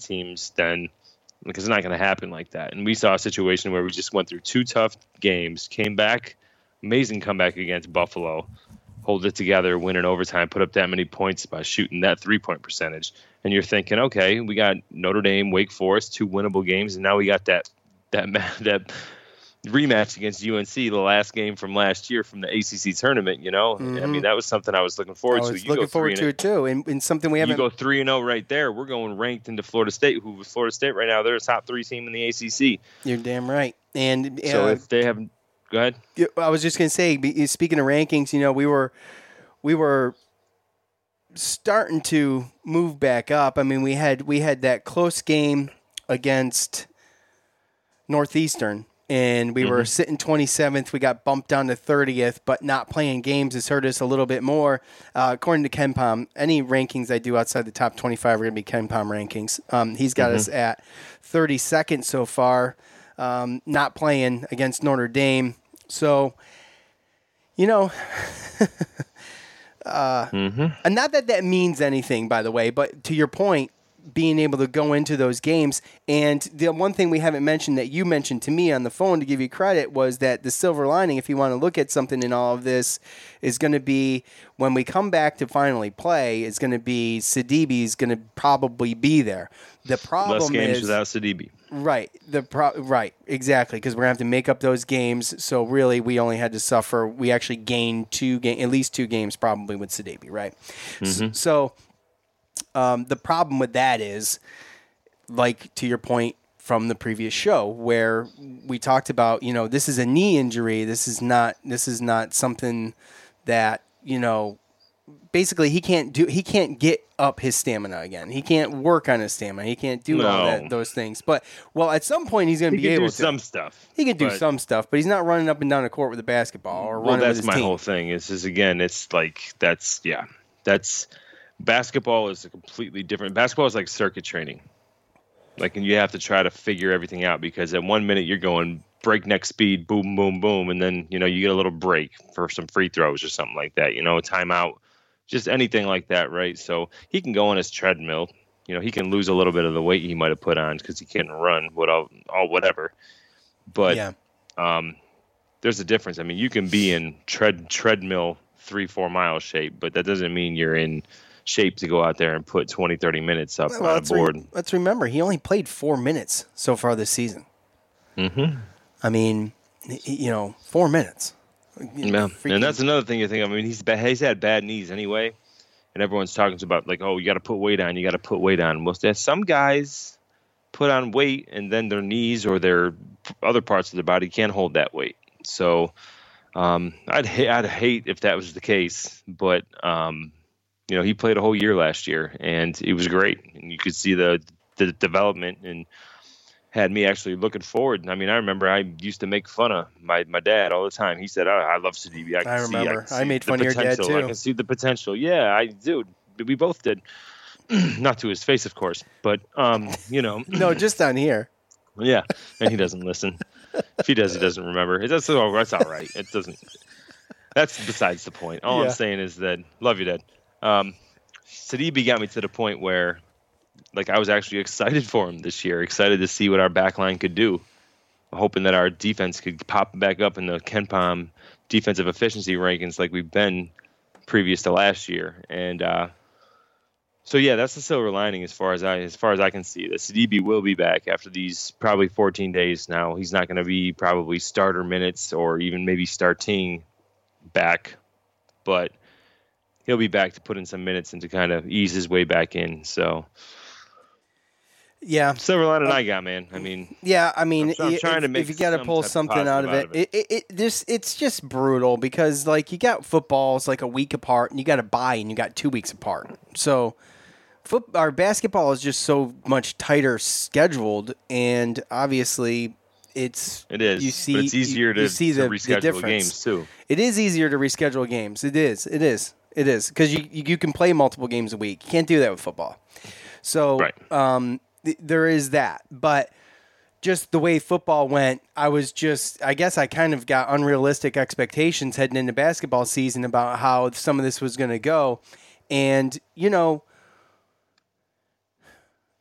Teams then, because it's not going to happen like that. And we saw a situation where we just went through two tough games, came back, amazing comeback against Buffalo, hold it together, win in overtime, put up that many points by shooting that three point percentage. And you're thinking, okay, we got Notre Dame, Wake Forest, two winnable games, and now we got that that [LAUGHS] that rematch against UNC, the last game from last year from the ACC tournament. You know, mm-hmm. I mean, that was something I was looking forward I was to. You looking forward to it too, and, and something we haven't. You go three and zero oh right there. We're going ranked into Florida State, who Florida State right now they're a top three team in the ACC. You're damn right. And uh, so if they haven't, go ahead. I was just gonna say, speaking of rankings, you know, we were we were starting to move back up. I mean, we had we had that close game against Northeastern and we mm-hmm. were sitting 27th. We got bumped down to 30th, but not playing games has hurt us a little bit more. Uh, according to KenPom, any rankings I do outside the top 25 are going to be KenPom rankings. Um, he's got mm-hmm. us at 32nd so far, um, not playing against Notre Dame. So, you know. [LAUGHS] uh, mm-hmm. And not that that means anything, by the way, but to your point, being able to go into those games. And the one thing we haven't mentioned that you mentioned to me on the phone to give you credit was that the silver lining, if you want to look at something in all of this, is going to be when we come back to finally play, is going to be Sidibe is going to probably be there. The problem less games is, without Sidibe. Right. The pro- right exactly because we're gonna have to make up those games. So really, we only had to suffer. We actually gained two game, at least two games probably with Sidibe, right? Mm-hmm. So um, the problem with that is, like to your point from the previous show, where we talked about, you know, this is a knee injury. This is not. This is not something that you know. Basically, he can't do. He can't get up his stamina again. He can't work on his stamina. He can't do no. all that, those things. But well, at some point, he's going to be able to do some stuff. He can do some stuff, but he's not running up and down the court with a basketball or well, running. Well, that's my team. whole thing. Is is again, it's like that's yeah, that's basketball is a completely different. Basketball is like circuit training. Like, and you have to try to figure everything out because at one minute you're going breakneck speed, boom, boom, boom, and then you know you get a little break for some free throws or something like that. You know, a timeout, just anything like that, right? So he can go on his treadmill. You know, he can lose a little bit of the weight he might have put on because he can't run, what all, all whatever. But yeah. um, there's a difference. I mean, you can be in tread treadmill three, four mile shape, but that doesn't mean you're in shape to go out there and put 20, 30 minutes up well, on a board. Re- let's remember, he only played four minutes so far this season. Mm-hmm. I mean, you know, four minutes. Yeah, and that's another thing you think. I mean, he's bad, he's had bad knees anyway, and everyone's talking about like, oh, you got to put weight on, you got to put weight on. Well, some guys put on weight, and then their knees or their other parts of their body can't hold that weight. So, um, I'd ha- I'd hate if that was the case, but um, you know, he played a whole year last year, and it was great. And you could see the the development and had me actually looking forward. I mean, I remember I used to make fun of my, my dad all the time. He said, oh, "I love Sidibe. I, can I remember. See, I, I made fun of your dad too. I can see the potential. Yeah, I do. We both did. [CLEARS THROAT] Not to his face, of course, but um, you know. [LAUGHS] no, just down here. Yeah, and he doesn't listen. if he does, he doesn't remember. Oh, that's all right. It doesn't. That's besides the point. All yeah. I'm saying is that love you, Dad. Um, Sidibe got me to the point where, like, I was actually [LAUGHS] excited for him this year, excited to see what our backline could do, hoping that our defense could pop back up in the KenPom defensive efficiency rankings like we've been previous to last year. And uh, so, yeah, that's the silver lining as far as I as far as I can see. The Sidibe will be back after these probably 14 days. Now he's not going to be probably starter minutes or even maybe starting back, but he'll be back to put in some minutes and to kind of ease his way back in. So Yeah, silver lining I got, man. I mean, Yeah, I mean, I'm, I'm if, trying to make if you got to pull type of something out of, it, it, it, it this it's just brutal because like you got footballs like a week apart, and you got to buy, and you got two weeks apart. So, foot our basketball is just so much tighter scheduled, and obviously, it's It is, You see, it's easier you, to- you see to the, reschedule the difference. games, too. It is easier to reschedule games. It is. It is. It is because you you can play multiple games a week. You can't do that with football. So um, th- there is that, but just the way football went, I was just, I guess I kind of got unrealistic expectations heading into basketball season about how some of this was going to go. And, you know,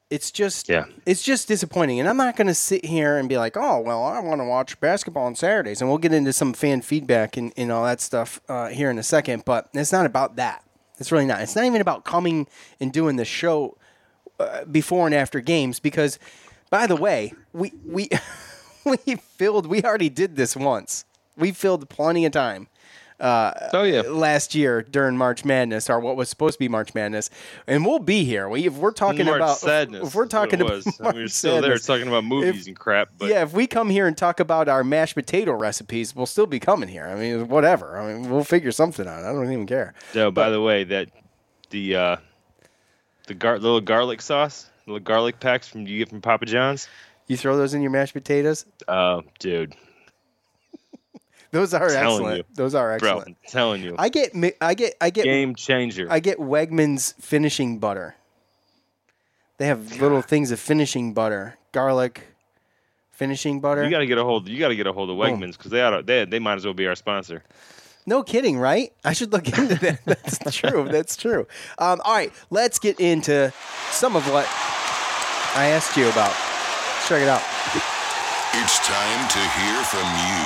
it's just, Yeah. it's just disappointing. And I'm not going to sit here and be like, oh, well, I want to watch basketball on Saturdays. And we'll get into some fan feedback and, and all that stuff uh, here in a second. But it's not about that. It's really not. It's not even about coming and doing the show uh, before and after games because by the way we we [LAUGHS] we filled we already did this once we filled plenty of time uh, oh yeah last year during march madness or what was supposed to be march madness and we'll be here we, if we're talking March about Sadness if we're talking about was. I mean, we were still there talking about movies if- and crap. But yeah if we come here and talk about our mashed potato recipes we'll still be coming here i mean whatever i mean we'll figure something out i don't even care No, by the way, that the uh, the gar- little garlic sauce, little garlic packs from you get from Papa John's. you throw those in your mashed potatoes Oh, dude, those are excellent you. those are bro, excellent I'm telling you, I get I get I get game changer. I get Wegmans finishing butter. They have little things of finishing butter, garlic, finishing butter. you got to get a hold. You got to get a hold of Wegmans because they ought to, they they might as well be our sponsor. no kidding, right? I should look into that. [LAUGHS] That's true. That's true. Um, all right, let's get into some of what I asked you about. Let's check it out. It's time to hear from you,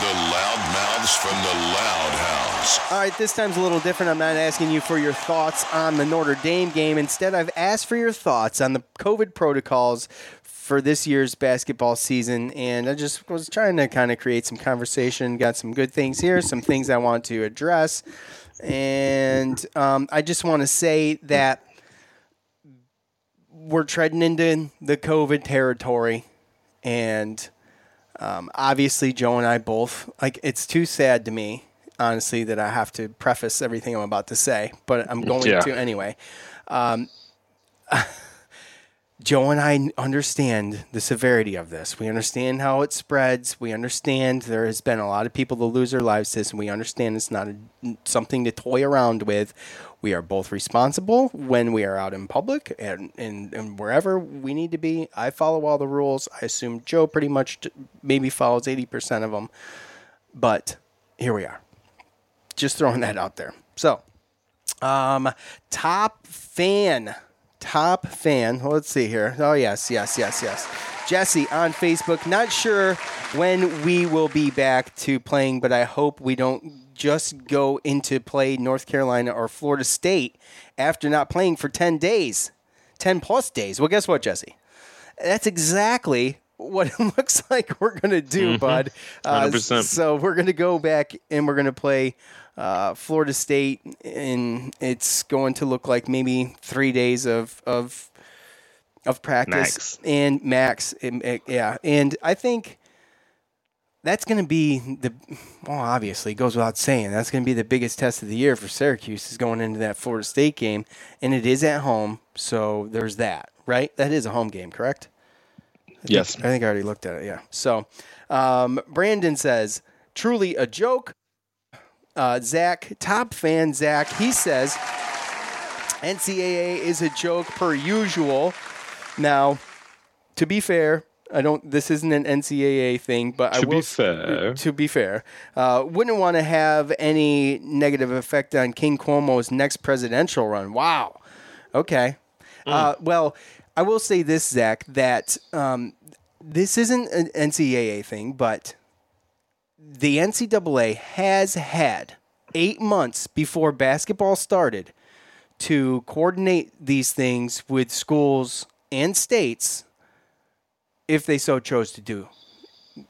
the loudmouths from the Loud House. All right, this time's a little different. I'm not asking you for your thoughts on the Notre Dame game. Instead, I've asked for your thoughts on the COVID protocols for this year's basketball season. And I just was trying to kind of create some conversation. Got some good things here, some things I want to address. And um, I just want to say that we're treading into the COVID territory. And um, obviously, Joe and I both like. It's too sad to me, honestly, that I have to preface everything I'm about to say, but I'm going Yeah. to anyway. Um, [LAUGHS] Joe and I understand the severity of this. We understand how it spreads. We understand there has been a lot of people to lose their lives to this, and we understand it's not a, something to toy around with. We are both responsible when we are out in public and, and, and wherever we need to be. I follow all the rules. I assume Joe pretty much maybe follows 80% of them. But here we are. Just throwing that out there. So, um, top fan, top fan. Let's see here. Oh yes, yes, yes, yes. Jesse on Facebook. Not sure when we will be back to playing, but I hope we don't just go into play North Carolina or Florida State after not playing for ten days, ten plus days. Well, guess what, Jesse? That's exactly what it [LAUGHS] looks like we're gonna do, Mhm. bud. Uh, 100%. so we're gonna go back and we're gonna play uh, Florida State, and it's going to look like maybe three days of of of practice Max. and max, uh, yeah. And I think that's going to be the well, obviously, it goes without saying that's going to be the biggest test of the year for Syracuse is going into that Florida State game, and it is at home, so there's that, right? That is a home game, correct? I think- Yes. I think I already looked at it. Yeah. So, um, Brandon says, truly a joke. Uh, Zach, top fan Zach, he says, NCAA is a joke per usual. Now, to be fair, I don't. This isn't an NCAA thing, but I To be will. fair. to be fair, uh, wouldn't want to have any negative effect on King Cuomo's next presidential run. Wow. Okay. Uh, well, I will say this, Zach, that um, this isn't an NCAA thing, but the NCAA has had eight months before basketball started to coordinate these things with schools and states if they so chose to do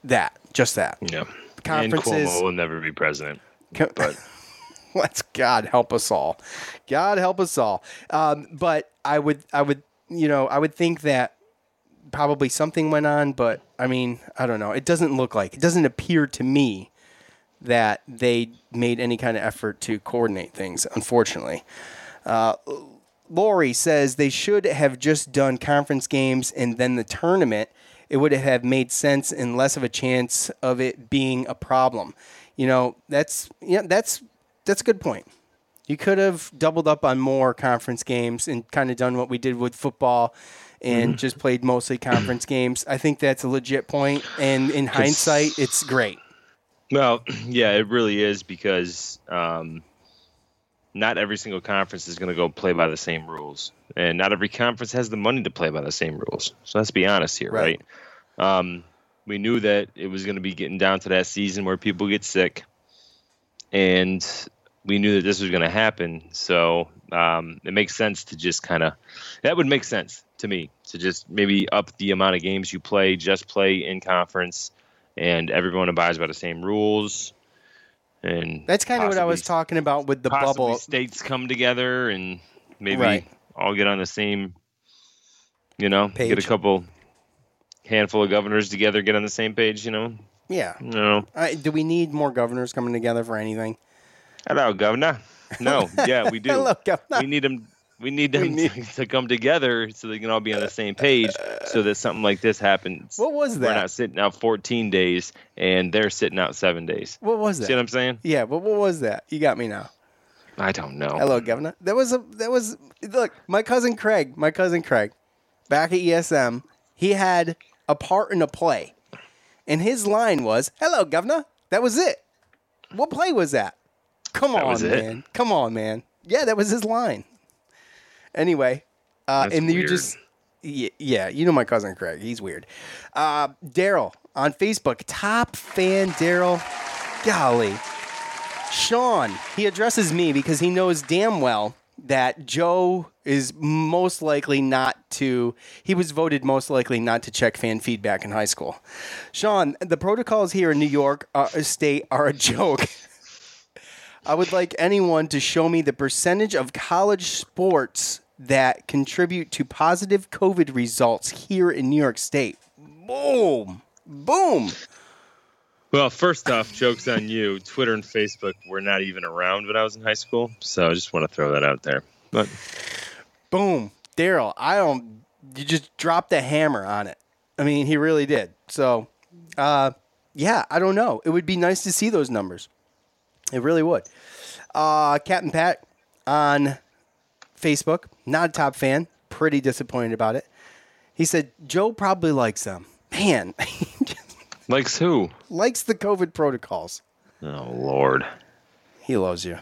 that, just that. Yeah. Conferences. And Cuomo will never be president. Co- But [LAUGHS] Let's God help us all. God help us all. Um, but I would, I would, you know, I would think that probably something went on, but I mean, I don't know. It doesn't look like it doesn't appear to me that they made any kind of effort to coordinate things. Unfortunately, uh, Lori says they should have just done conference games and then the tournament. It would have made sense and less of a chance of it being a problem. You know, that's yeah, that's that's a good point. You could have doubled up on more conference games and kind of done what we did with football and Mhm. just played mostly conference games. I think that's a legit point, and in hindsight, it's great. Well, [CLEARS THROAT] yeah, it really is because um, not every single conference is going to go play by the same rules, and not every conference has the money to play by the same rules. So let's be honest here, Right. right? Um, we knew that it was going to be getting down to that season where people get sick, and we knew that this was going to happen. So um, it makes sense to just kind of that would make sense to me to just maybe up the amount of games you play, just play in conference, and everyone abides by the same rules. And That's kind of what I was talking about with the bubble. States come together and maybe Right. all get on the same, you know, get a couple handful of governors together, get on the same page. You know, Yeah. no, Uh, do we need more governors coming together for anything? hello, governor. No, [LAUGHS] yeah, we do. Hello, governor. We need them. We need them to, [LAUGHS] to come together so they can all be on the same page, so that something like this happens. What was that? We're not sitting out 14 days and they're sitting out seven days. What was that? See what I'm saying? Yeah, but what was that? You got me now. I don't know. Hello, Governor. That was a that was look. My cousin Craig, my cousin Craig, back at ESM, he had a part in a play, and his line was "Hello, Governor." That was it. What play was that? Come That on, it? man. Come on, man. Yeah, that was his line. Anyway, uh, and you weird. just yeah, yeah, you know my cousin Craig. He's weird. Uh, Daryl on Facebook, top fan Daryl. Golly, Sean, he addresses me because he knows damn well that Joe is most likely not to, he was voted most likely not to check fan feedback in high school. Sean, the protocols here in New York uh, State are a joke. [LAUGHS] I would like anyone to show me the percentage of college sports that contribute to positive COVID results here in New York State. Boom. Boom. Well, first off, jokes on you. Twitter and Facebook were not even around when I was in high school, so I just want to throw that out there. But Boom. Daryl, I don't, you just dropped the hammer on it. I mean, he really did. So, uh, yeah, I don't know. It would be nice to see those numbers. It really would. Uh, Captain Pat on Facebook, not a top fan, pretty disappointed about it. He said, Joe probably likes them. Man, [LAUGHS] likes who? likes the COVID protocols. Oh Lord, he loves you.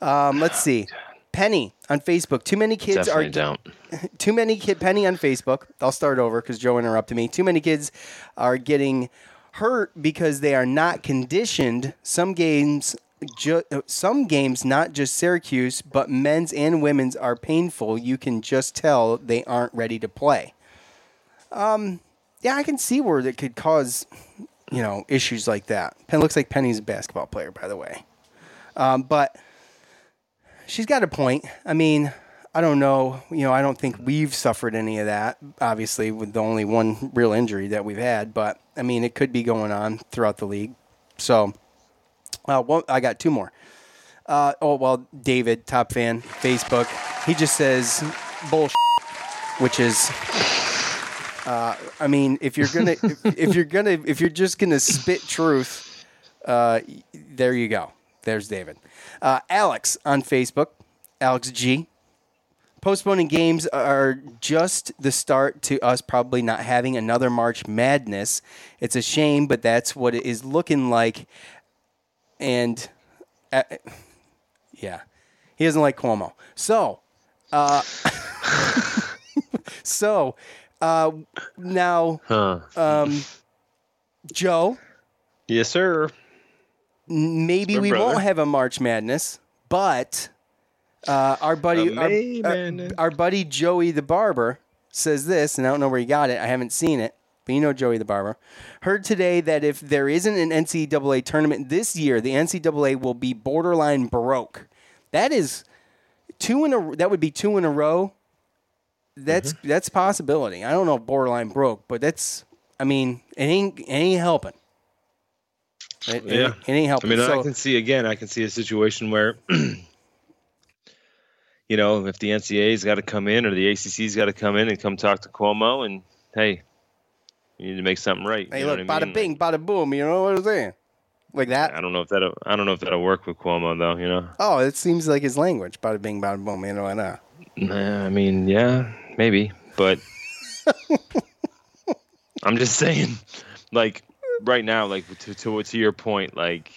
Um, let's see. Penny on Facebook. Too many kids Definitely are don't. [LAUGHS] too many kid Penny on Facebook. I'll start over because Joe interrupted me. Too many kids are getting hurt because they are not conditioned. Some games, ju- uh, some games, not just Syracuse, but men's and women's are painful. You can just tell they aren't ready to play. Um, yeah, I can see where it could cause, you know, issues like that. Pen looks like Penny's a basketball player, by the way. Um, but she's got a point. I mean, I don't know. You know, I don't think we've suffered any of that. Obviously, with the only one real injury that we've had, but I mean, it could be going on throughout the league. So, uh, one, I got two more. Uh, oh well, David, top fan, Facebook. He just says bullshit, which is. Uh, I mean, if you're gonna, if, if you're gonna, if you're just gonna spit truth, uh, there you go. There's David. Uh, Alex on Facebook, Alex G. Postponing games are just the start to us probably not having another March Madness. It's a shame, but that's what it is looking like. And uh, yeah, he doesn't like Cuomo. So, uh, [LAUGHS] so uh, now, Huh. um, Joe, Yes, sir. maybe we brother. won't have a March Madness, but uh, our buddy, our, May uh, our buddy Joey the barber says this, and I don't know where he got it. I haven't seen it, but you know Joey the barber. Heard today that if there isn't an NCAA tournament this year, the NCAA will be borderline broke. That is two in a. That would be two in a row. that's mm-hmm. that's a possibility. I don't know if borderline broke, but that's I mean, it ain't it ain't helping. It, it- yeah, it, ain't helping. I mean, So- I can see again. I can see a situation where, [CLEARS THROAT] you know, if the NCAA's got to come in or the ACC's got to come in and come talk to Cuomo, and hey, you need to make something right. hey, look, what I bada mean? bing, bada boom. You know what I'm saying? Like that. I don't know if that I don't know if that'll work with Cuomo though. You know, Oh, it seems like his language. Bada bing, bada boom. You know what? I Uh, Nah, I mean, yeah, maybe, but [LAUGHS] I'm just saying, like right now, like to to to your point, like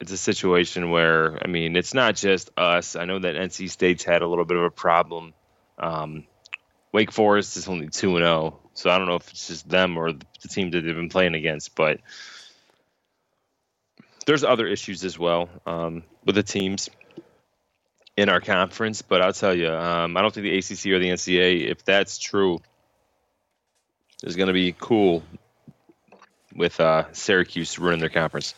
it's a situation where I mean, it's not just us. I know that NC State's had a little bit of a problem. Um, Wake Forest is only two and zero, so I don't know if it's just them or the team that they've been playing against, but there's other issues as well um, with the teams in our conference. But I'll tell you, um, I don't think the ACC or the NCAA, if that's true, is going to be cool with uh, Syracuse ruining their conference.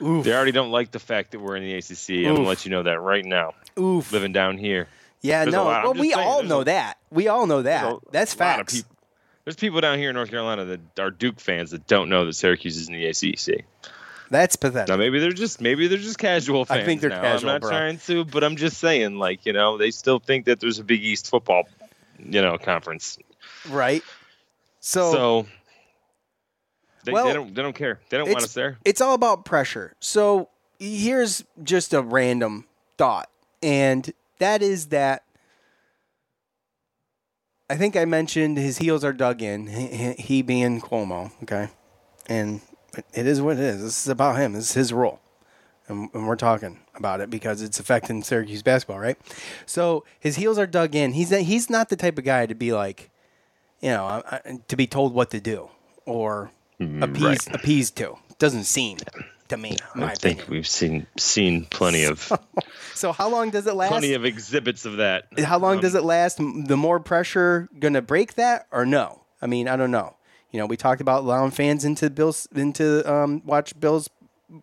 They already don't like the fact that we're in the ACC. I'm gonna let you know that right now. Oof. Living down here. yeah, There's no. Well, we saying, all know a- that. We all know that. a That's lot of facts. There's people down here in North Carolina that are Duke fans that don't know that Syracuse is in the ACC. That's pathetic. Now maybe they're just maybe they're just casual fans. I think they're now. casual, I'm not bro. trying to, but I'm just saying, like you know, they still think that there's a Big East football, you know, conference. Right. So, So they, Well, they don't they don't care. They don't want us there. It's all about pressure. So here's just a random thought, and that is that I think I mentioned his heels are dug in. He, he- being Cuomo, okay, and it- is what it is. This is about him. This is his role, and, and we're talking about it because it's affecting Syracuse basketball, right? So his heels are dug in. He's he's not the type of guy to be like, you know, I- I- to be told what to do or mm, appease appeased to. Doesn't seem to me. I think we've seen seen plenty of [LAUGHS] So how long does it last? plenty of exhibits of that. how long Um, does it last? The more pressure gonna break that or no? I mean, I don't know. You know, we talked about allowing fans into Bills into um, watch Bills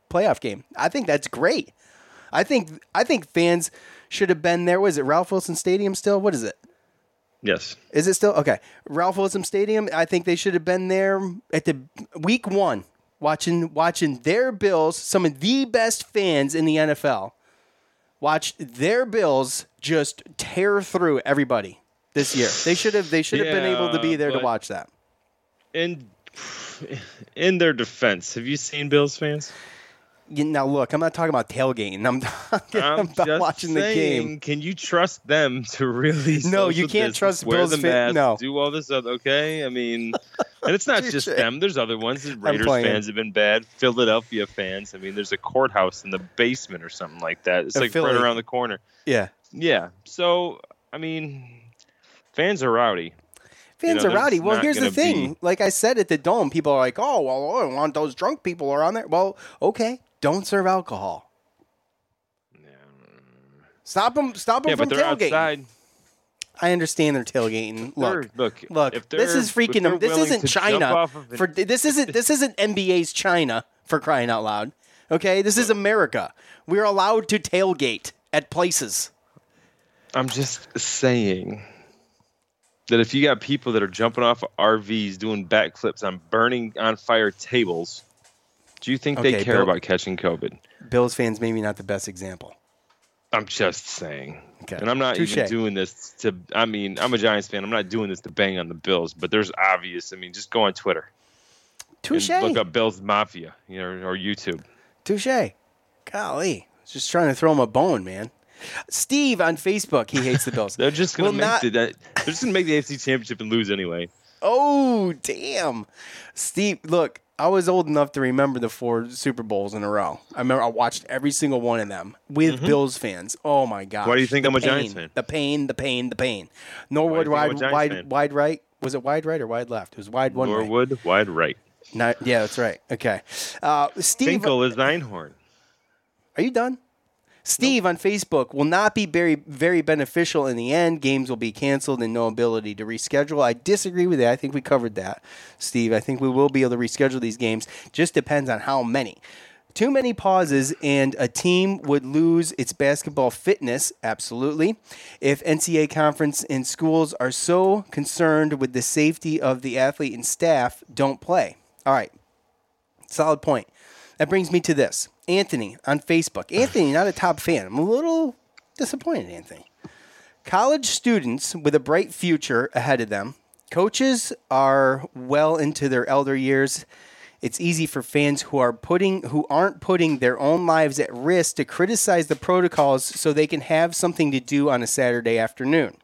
playoff game. I think that's great. I think I think fans should have been there. Was it Ralph Wilson Stadium still? What is it? Yes. Is it still okay? Ralph Wilson Stadium. I think they should have been there at the week one, watching watching their Bills. Some of the best fans in the NFL watch their Bills just tear through everybody this year. They should have. They should have been able to be there to watch that. In in their defense, have you seen Bills fans? You, now look, I'm not talking about tailgating. I'm [LAUGHS] talking I'm about just watching the game. Can you trust them to really? [LAUGHS] No, you can't trust wear Bills the mask, no. do all this other. Okay, I mean, [LAUGHS] and it's not just them. There's other ones. The Raiders fans have been bad. Philadelphia fans. I mean, there's a courthouse in the basement or something like that. It's like Philly. right around the corner. Yeah, Yeah. So I mean, fans are rowdy. Fans know, are rowdy. Well, here's the thing. be- Like I said at the dome, people are like, "Oh, well, I want those drunk people are on there." Well, okay, don't serve alcohol. Stop them. Stop them Yeah, from but they're tailgating. outside. I understand they're tailgating. Look, look, look. This is freaking them. This isn't China. of For this isn't this isn't NBA's China for crying out loud. Okay, this is America. We're allowed to tailgate at places. I'm just saying that if you got people that are jumping off of RVs doing backflips on burning on fire tables, do you think Okay, they care Bill- about catching COVID? Bills fans, maybe not the best example. I'm just saying. Okay. And I'm not Touche. even doing this to I mean, I'm a Giants fan. I'm not doing this to bang on the Bills, but there's obvious, I mean, just go on Twitter. Touche. Look up Bills Mafia, you know, or YouTube. Touche. Golly, just trying to throw him a bone, man. Steve on Facebook, he hates the Bills. [LAUGHS] They're just gonna Will make not- the they're just gonna make the AFC championship and lose anyway. Oh, damn. Steve, look, I was old enough to remember the four Super Bowls in a row. I remember I watched every single one of them with Bills fans. Oh my god. Mm-hmm. Why do you think I'm a Giants fan? The pain, the pain, the pain. Norwood Why do you think I'm a wide wide fan? wide right. Was it wide right or wide left? It was wide one way. Norwood, wide right. Not, yeah, that's right. Okay. Uh, Steve Finkle is Einhorn. Are you done? Steve on Facebook will not be very very beneficial in the end. Games will be canceled and no ability to reschedule. I disagree with that. I think we covered that, Steve. I think we will be able to reschedule these games. Just depends on how many. Too many pauses and a team would lose its basketball fitness. Absolutely. If NCAA conference and schools are so concerned with the safety of the athlete and staff, don't play. All right. Solid point. That brings me to this. Anthony on Facebook. [SIGHS] Anthony, not a top fan. I'm a little disappointed, Anthony. College students with a bright future ahead of them. Coaches are well into their elder years it's easy for fans who are putting who aren't putting their own lives at risk to criticize the protocols so they can have something to do on a Saturday afternoon.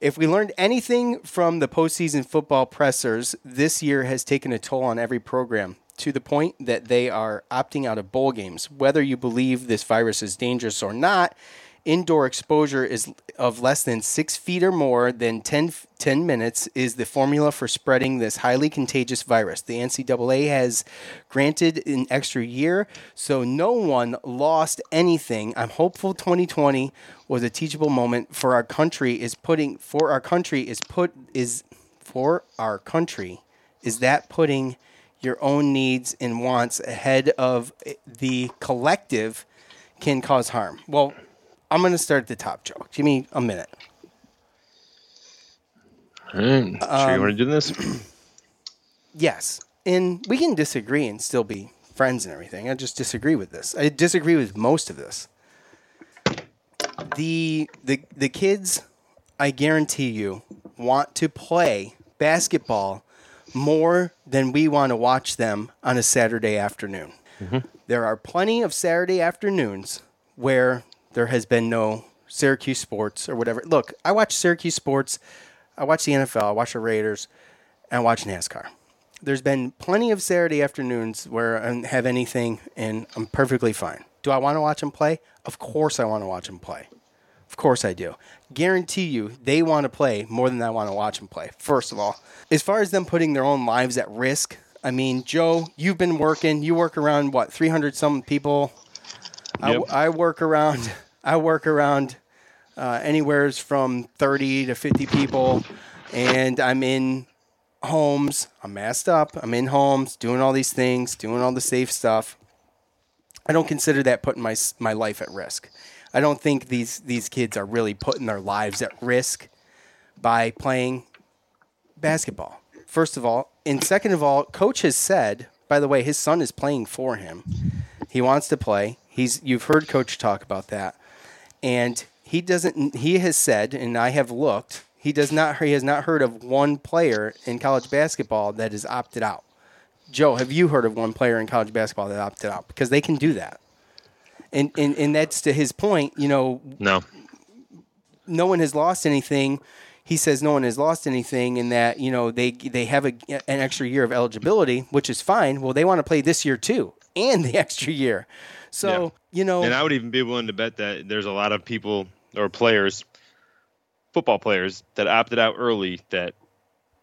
If we learned anything from the postseason football pressers, this year has taken a toll on every program to the point that they are opting out of bowl games. Whether you believe this virus is dangerous or not, indoor exposure is of less than six feet or more than 10, 10, minutes is the formula for spreading this highly contagious virus. The NCAA has granted an extra year, so no one lost anything. I'm hopeful 2020 was a teachable moment for our country. Is putting for our country is put is for our country. Is that putting your own needs and wants ahead of the collective can cause harm? Well, I'm going to start at the top, Joe. Give me a minute. Mm, sure um, you want to do this? [CLEARS THROAT] yes. And we can disagree and still be friends and everything. I just disagree with this. I disagree with most of this. The the the kids, I guarantee you, want to play basketball more than we want to watch them on a Saturday afternoon. Mm-hmm. There are plenty of Saturday afternoons where there has been no Syracuse sports or whatever. Look, I watch Syracuse sports, I watch the NFL, I watch the Raiders, and I watch NASCAR. There's been plenty of Saturday afternoons where I have anything and I'm perfectly fine. Do I want to watch them play? Of course I want to watch them play. Of course I do. Guarantee you they want to play more than I want to watch them play, first of all. As far as them putting their own lives at risk, I mean, Joe, you've been working, you work around what, 300 some people Yep. I, I, work around. I work around uh, anywhere's from thirty to fifty people, and I'm in homes. I'm masked up. I'm in homes, doing all these things, doing all the safe stuff. I don't consider that putting my my life at risk. I don't think these these kids are really putting their lives at risk by playing basketball. First of all, and second of all, coach has said. By the way, his son is playing for him. He wants to play. He's you've heard coach talk about that. And he doesn't he has said and I have looked, he does not he has not heard of one player in college basketball that has opted out. Joe, have you heard of one player in college basketball that opted out? Because they can do that. And and, and that's to his point, you know. No. No one has lost anything he says no one has lost anything and that you know they they have a, an extra year of eligibility, which is fine. Well, they want to play this year too, and the [LAUGHS] extra year. So yeah. you know, and I would even be willing to bet that there's a lot of people or players, football players, that opted out early that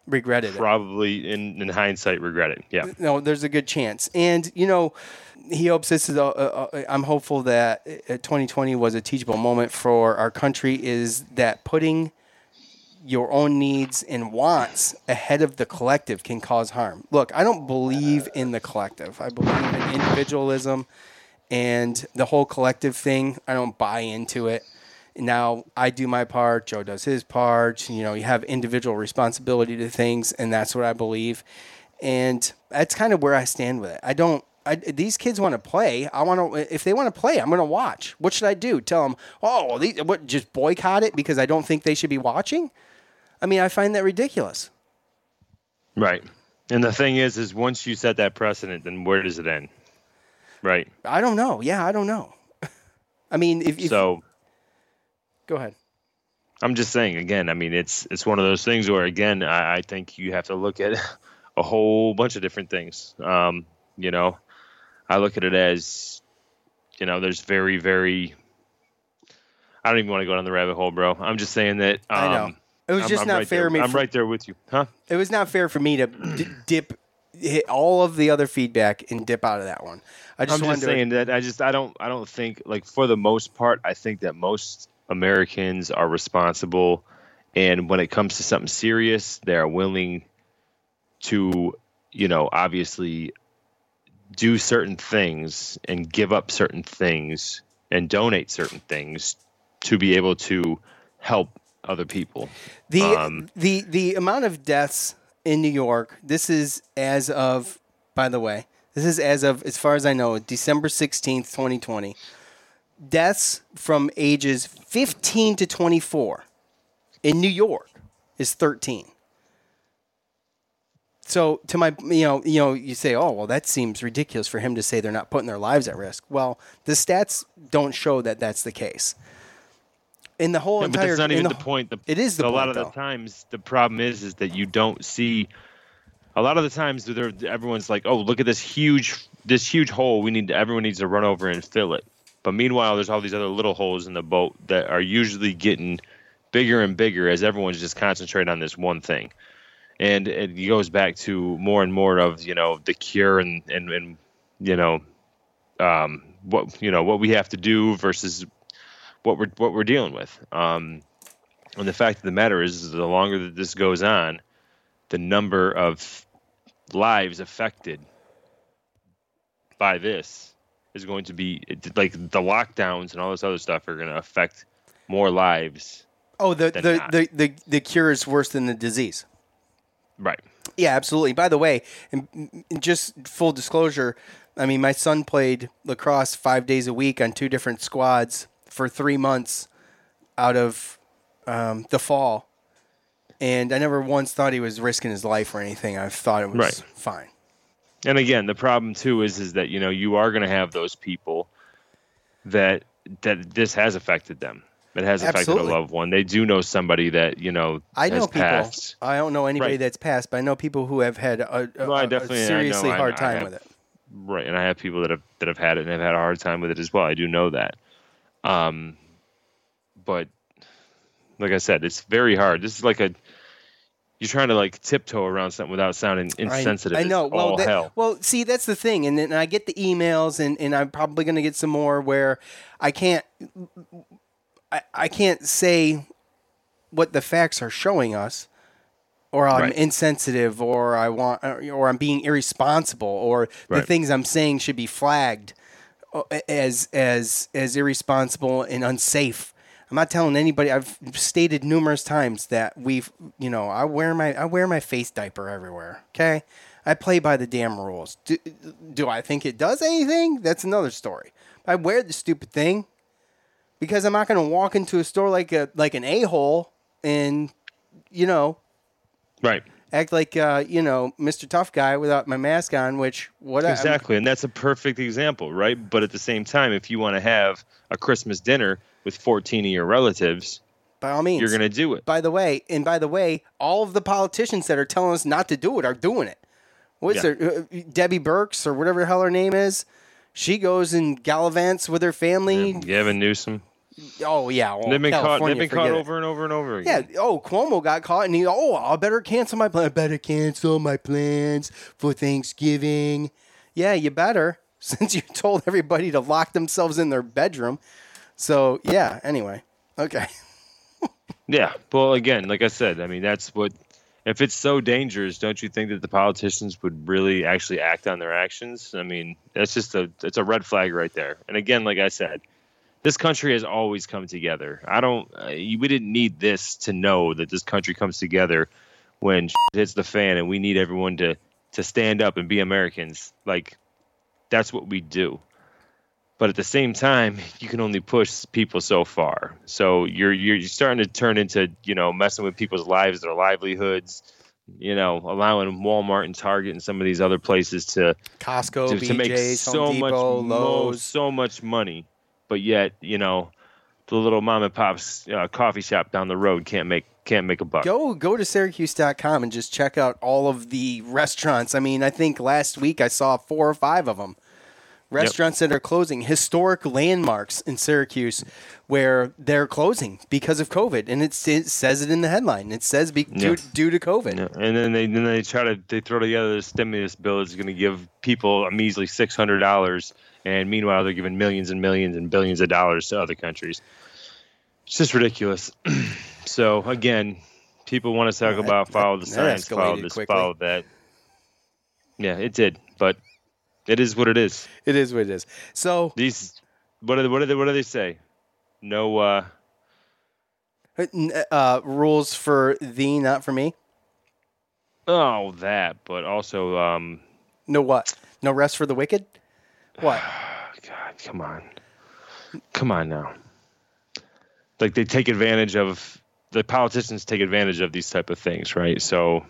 regretted probably it. in in hindsight regret it. Yeah, no, there's a good chance, and you know. He hopes this is. A, a, a, I'm hopeful that 2020 uh, was a teachable moment for our country. Is that putting your own needs and wants ahead of the collective can cause harm. Look, I don't believe in the collective. I believe in individualism and the whole collective thing. I don't buy into it. Now I do my part, Joe does his part. You know, you have individual responsibility to things, and that's what I believe. And that's kind of where I stand with it. I don't I, these kids want to play. I want to. If they want to play, I'm going to watch. What should I do? Tell them, oh, these, what? Just boycott it because I don't think they should be watching. I mean, I find that ridiculous. Right. And the thing is, is once you set that precedent, then where does it end? Right. I don't know. Yeah, I don't know. [LAUGHS] I mean, if, if so, go ahead. I'm just saying again. I mean, it's it's one of those things where again, I, I think you have to look at [LAUGHS] a whole bunch of different things. Um, you know, I look at it as, you know, there's very, very. I don't even want to go down the rabbit hole, bro. I'm just saying that. Um, I know it was just I'm, not I'm right fair. There. I'm for, right there with you, huh? It was not fair for me to d- dip, hit all of the other feedback and dip out of that one. I just I'm just saying that I just I don't I don't think like for the most part I think that most Americans are responsible, and when it comes to something serious, they are willing to you know obviously do certain things and give up certain things and donate certain things to be able to help other people. The um, the the amount of deaths in New York. This is as of, by the way, this is as of as far as I know, December sixteenth, twenty twenty. Deaths from ages fifteen to twenty four in New York is thirteen. So to my you know you know you say oh well that seems ridiculous for him to say they're not putting their lives at risk. Well, the stats don't show that that's the case in the whole yeah, entire. But that's not even the, the, point. The, it is the a point, lot of though. the times the problem is is that you don't see. A lot of the times, there everyone's like, "Oh, look at this huge, this huge hole. We need to, everyone needs to run over and fill it." But meanwhile, there's all these other little holes in the boat that are usually getting bigger and bigger as everyone's just concentrating on this one thing. And it goes back to more and more of you know the cure and and, and you know um, what you know what we have to do versus what we're what we're dealing with. Um, and the fact of the matter is, is, the longer that this goes on, the number of lives affected by this is going to be like the lockdowns and all this other stuff are going to affect more lives. Oh, the the, the, the the cure is worse than the disease. Right. Yeah, absolutely. By the way, and just full disclosure, I mean my son played lacrosse five days a week on two different squads for three months out of um, the fall, and I never once thought he was risking his life or anything. I thought it was right. fine. And again, the problem too is is that you know you are going to have those people that that this has affected them. It has affected Absolutely. a loved one. They do know somebody that you know I know people. passed. I don't know anybody Right. that's passed, but I know people who have had a, a, Well, I a I seriously I- hard I time have- with it. Right, and I have people that have that have had it and have had a hard time with it as well. I do know that. Um, but like I said, it's very hard. This is like a you're trying to like tiptoe around something without sounding insensitive. I, It's know. Well, all that- well, see, that's the thing, and then I get the emails, and, and I'm probably going to get some more where I can't, I, I can't say what the facts are showing us, or I'm Right. insensitive, or I want, or I'm being irresponsible, or the things I'm saying should be flagged uh, as as as irresponsible and unsafe. I'm not telling anybody. I've stated numerous times that we've, you know, I wear my I wear my face diaper everywhere. Okay, I play by the damn rules. Do, do I think it does anything? That's another story. I wear the stupid thing because I'm not going to walk into a store like a like an a hole and, you know, right. act like uh, you know Mr. Tough Guy without my mask on. Which what I- Exactly, and that's a perfect example, right? But at the same time, if you want to have a Christmas dinner with 14 of your relatives, by all means, you're going to do it. By the way, and by the way, all of the politicians that are telling us not to do it are doing it. What's Yeah. her uh, Debbie Birx or whatever the hell her name is? She goes and gallivants with her family. Gavin Newsom. Oh yeah, well, they've been caught. California, They've been caught it. over and over and over again. Yeah. Oh, Cuomo got caught, and he. Oh, I better cancel my plan. I better cancel my plans for Thanksgiving. Yeah, you better, [LAUGHS] since you told everybody to lock themselves in their bedroom. So yeah. Anyway, okay. [LAUGHS] Yeah. Well, again, like I said, I mean, that's what. If it's so dangerous, don't you think that the politicians would really actually act on their actions? I mean, that's just a it's a red flag right there. And again, like I said, this country has always come together. I don't. Uh, we didn't need this to know that this country comes together when [LAUGHS] hits the fan, and we need everyone to to stand up and be Americans. Like that's what we do. But at the same time, you can only push people so far. So you're you're you're starting to turn into you know messing with people's lives, their livelihoods. You know, allowing Walmart and Target and some of these other places to Costco, to, to make so much Lowe's. so much money, but yet you know the little mom and pop's uh, coffee shop down the road can't make can't make a buck. Go go to Syracuse.com and just check out all of the restaurants. I mean, I think last week I saw four or five of them. Restaurants that are closing, historic landmarks in Syracuse where they're closing because of COVID. And it says it in the headline. It says be, due, Yeah. due to COVID. Yeah, and then they then they try to they throw together the stimulus bill that's going to give people a measly six hundred dollars, and meanwhile they're giving millions and millions and billions of dollars to other countries. It's just ridiculous. [CLEARS THROAT] so again, people want to talk about follow the science, follow this, quickly. follow that. Yeah, it did, but It is what it is. It is what it is. So these, what are they, what are they, what do they say? No uh, uh, rules for thee, not for me. Oh, that, but also um, no what? No rest for the wicked. What? [SIGHS] God, come on, come on now. Like they take advantage of the politicians take advantage of these type of things, right? So.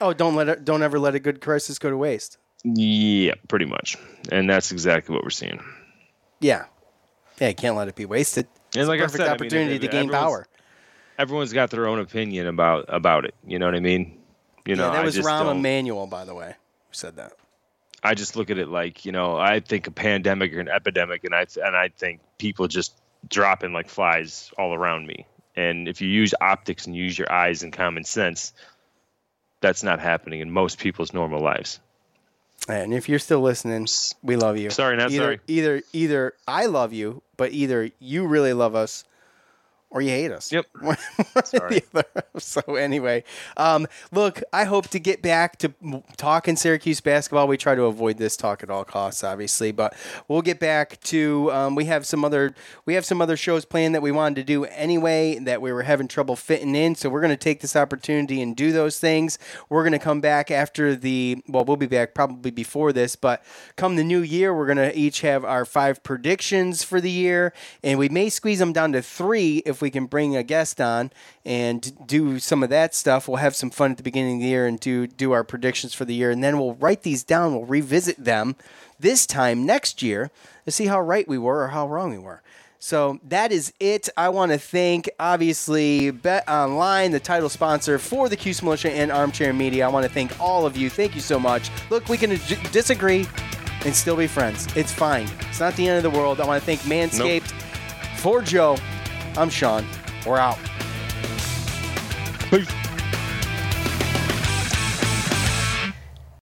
Oh, don't let it, don't ever let a good crisis go to waste. Yeah, pretty much, and that's exactly what we're seeing. Yeah, yeah, you can't let it be wasted. And it's like perfect I said, opportunity I mean, to gain power. Everyone's got their own opinion about about it. You know what I mean? You know, yeah, that I was Rahm Emanuel, by the way, who said that. I just look at it like you know I think a pandemic or an epidemic, and I and I think people just dropping like flies all around me. And if you use optics and use your eyes and common sense, that's not happening in most people's normal lives. And if you're still listening, we love you. Sorry, not either, sorry. Either either I love you, but either you really love us or you hate us. Yep. [LAUGHS] Sorry. [LAUGHS] so anyway, um, look, I hope to get back to talking Syracuse basketball. We try to avoid this talk at all costs, obviously, but we'll get back to. Um, we have some other we have some other shows planned that we wanted to do anyway that we were having trouble fitting in. So we're going to take this opportunity and do those things. We're going to come back after the well, we'll be back probably before this, but come the new year, we're going to each have our five predictions for the year, and we may squeeze them down to three if we can bring a guest on and do some of that stuff. We'll have some fun at the beginning of the year and do do our predictions for the year, and then we'll write these down. We'll revisit them this time next year to see how right we were or how wrong we were. So that is it. I want to thank, obviously, BetOnline, the title sponsor for the Cuse Militia and Armchair Media. I want to thank all of you. Thank you so much. Look, we can d- disagree and still be friends. It's fine. It's not the end of the world. I want to thank Manscaped. For Joe, I'm Sean. We're out. Peace.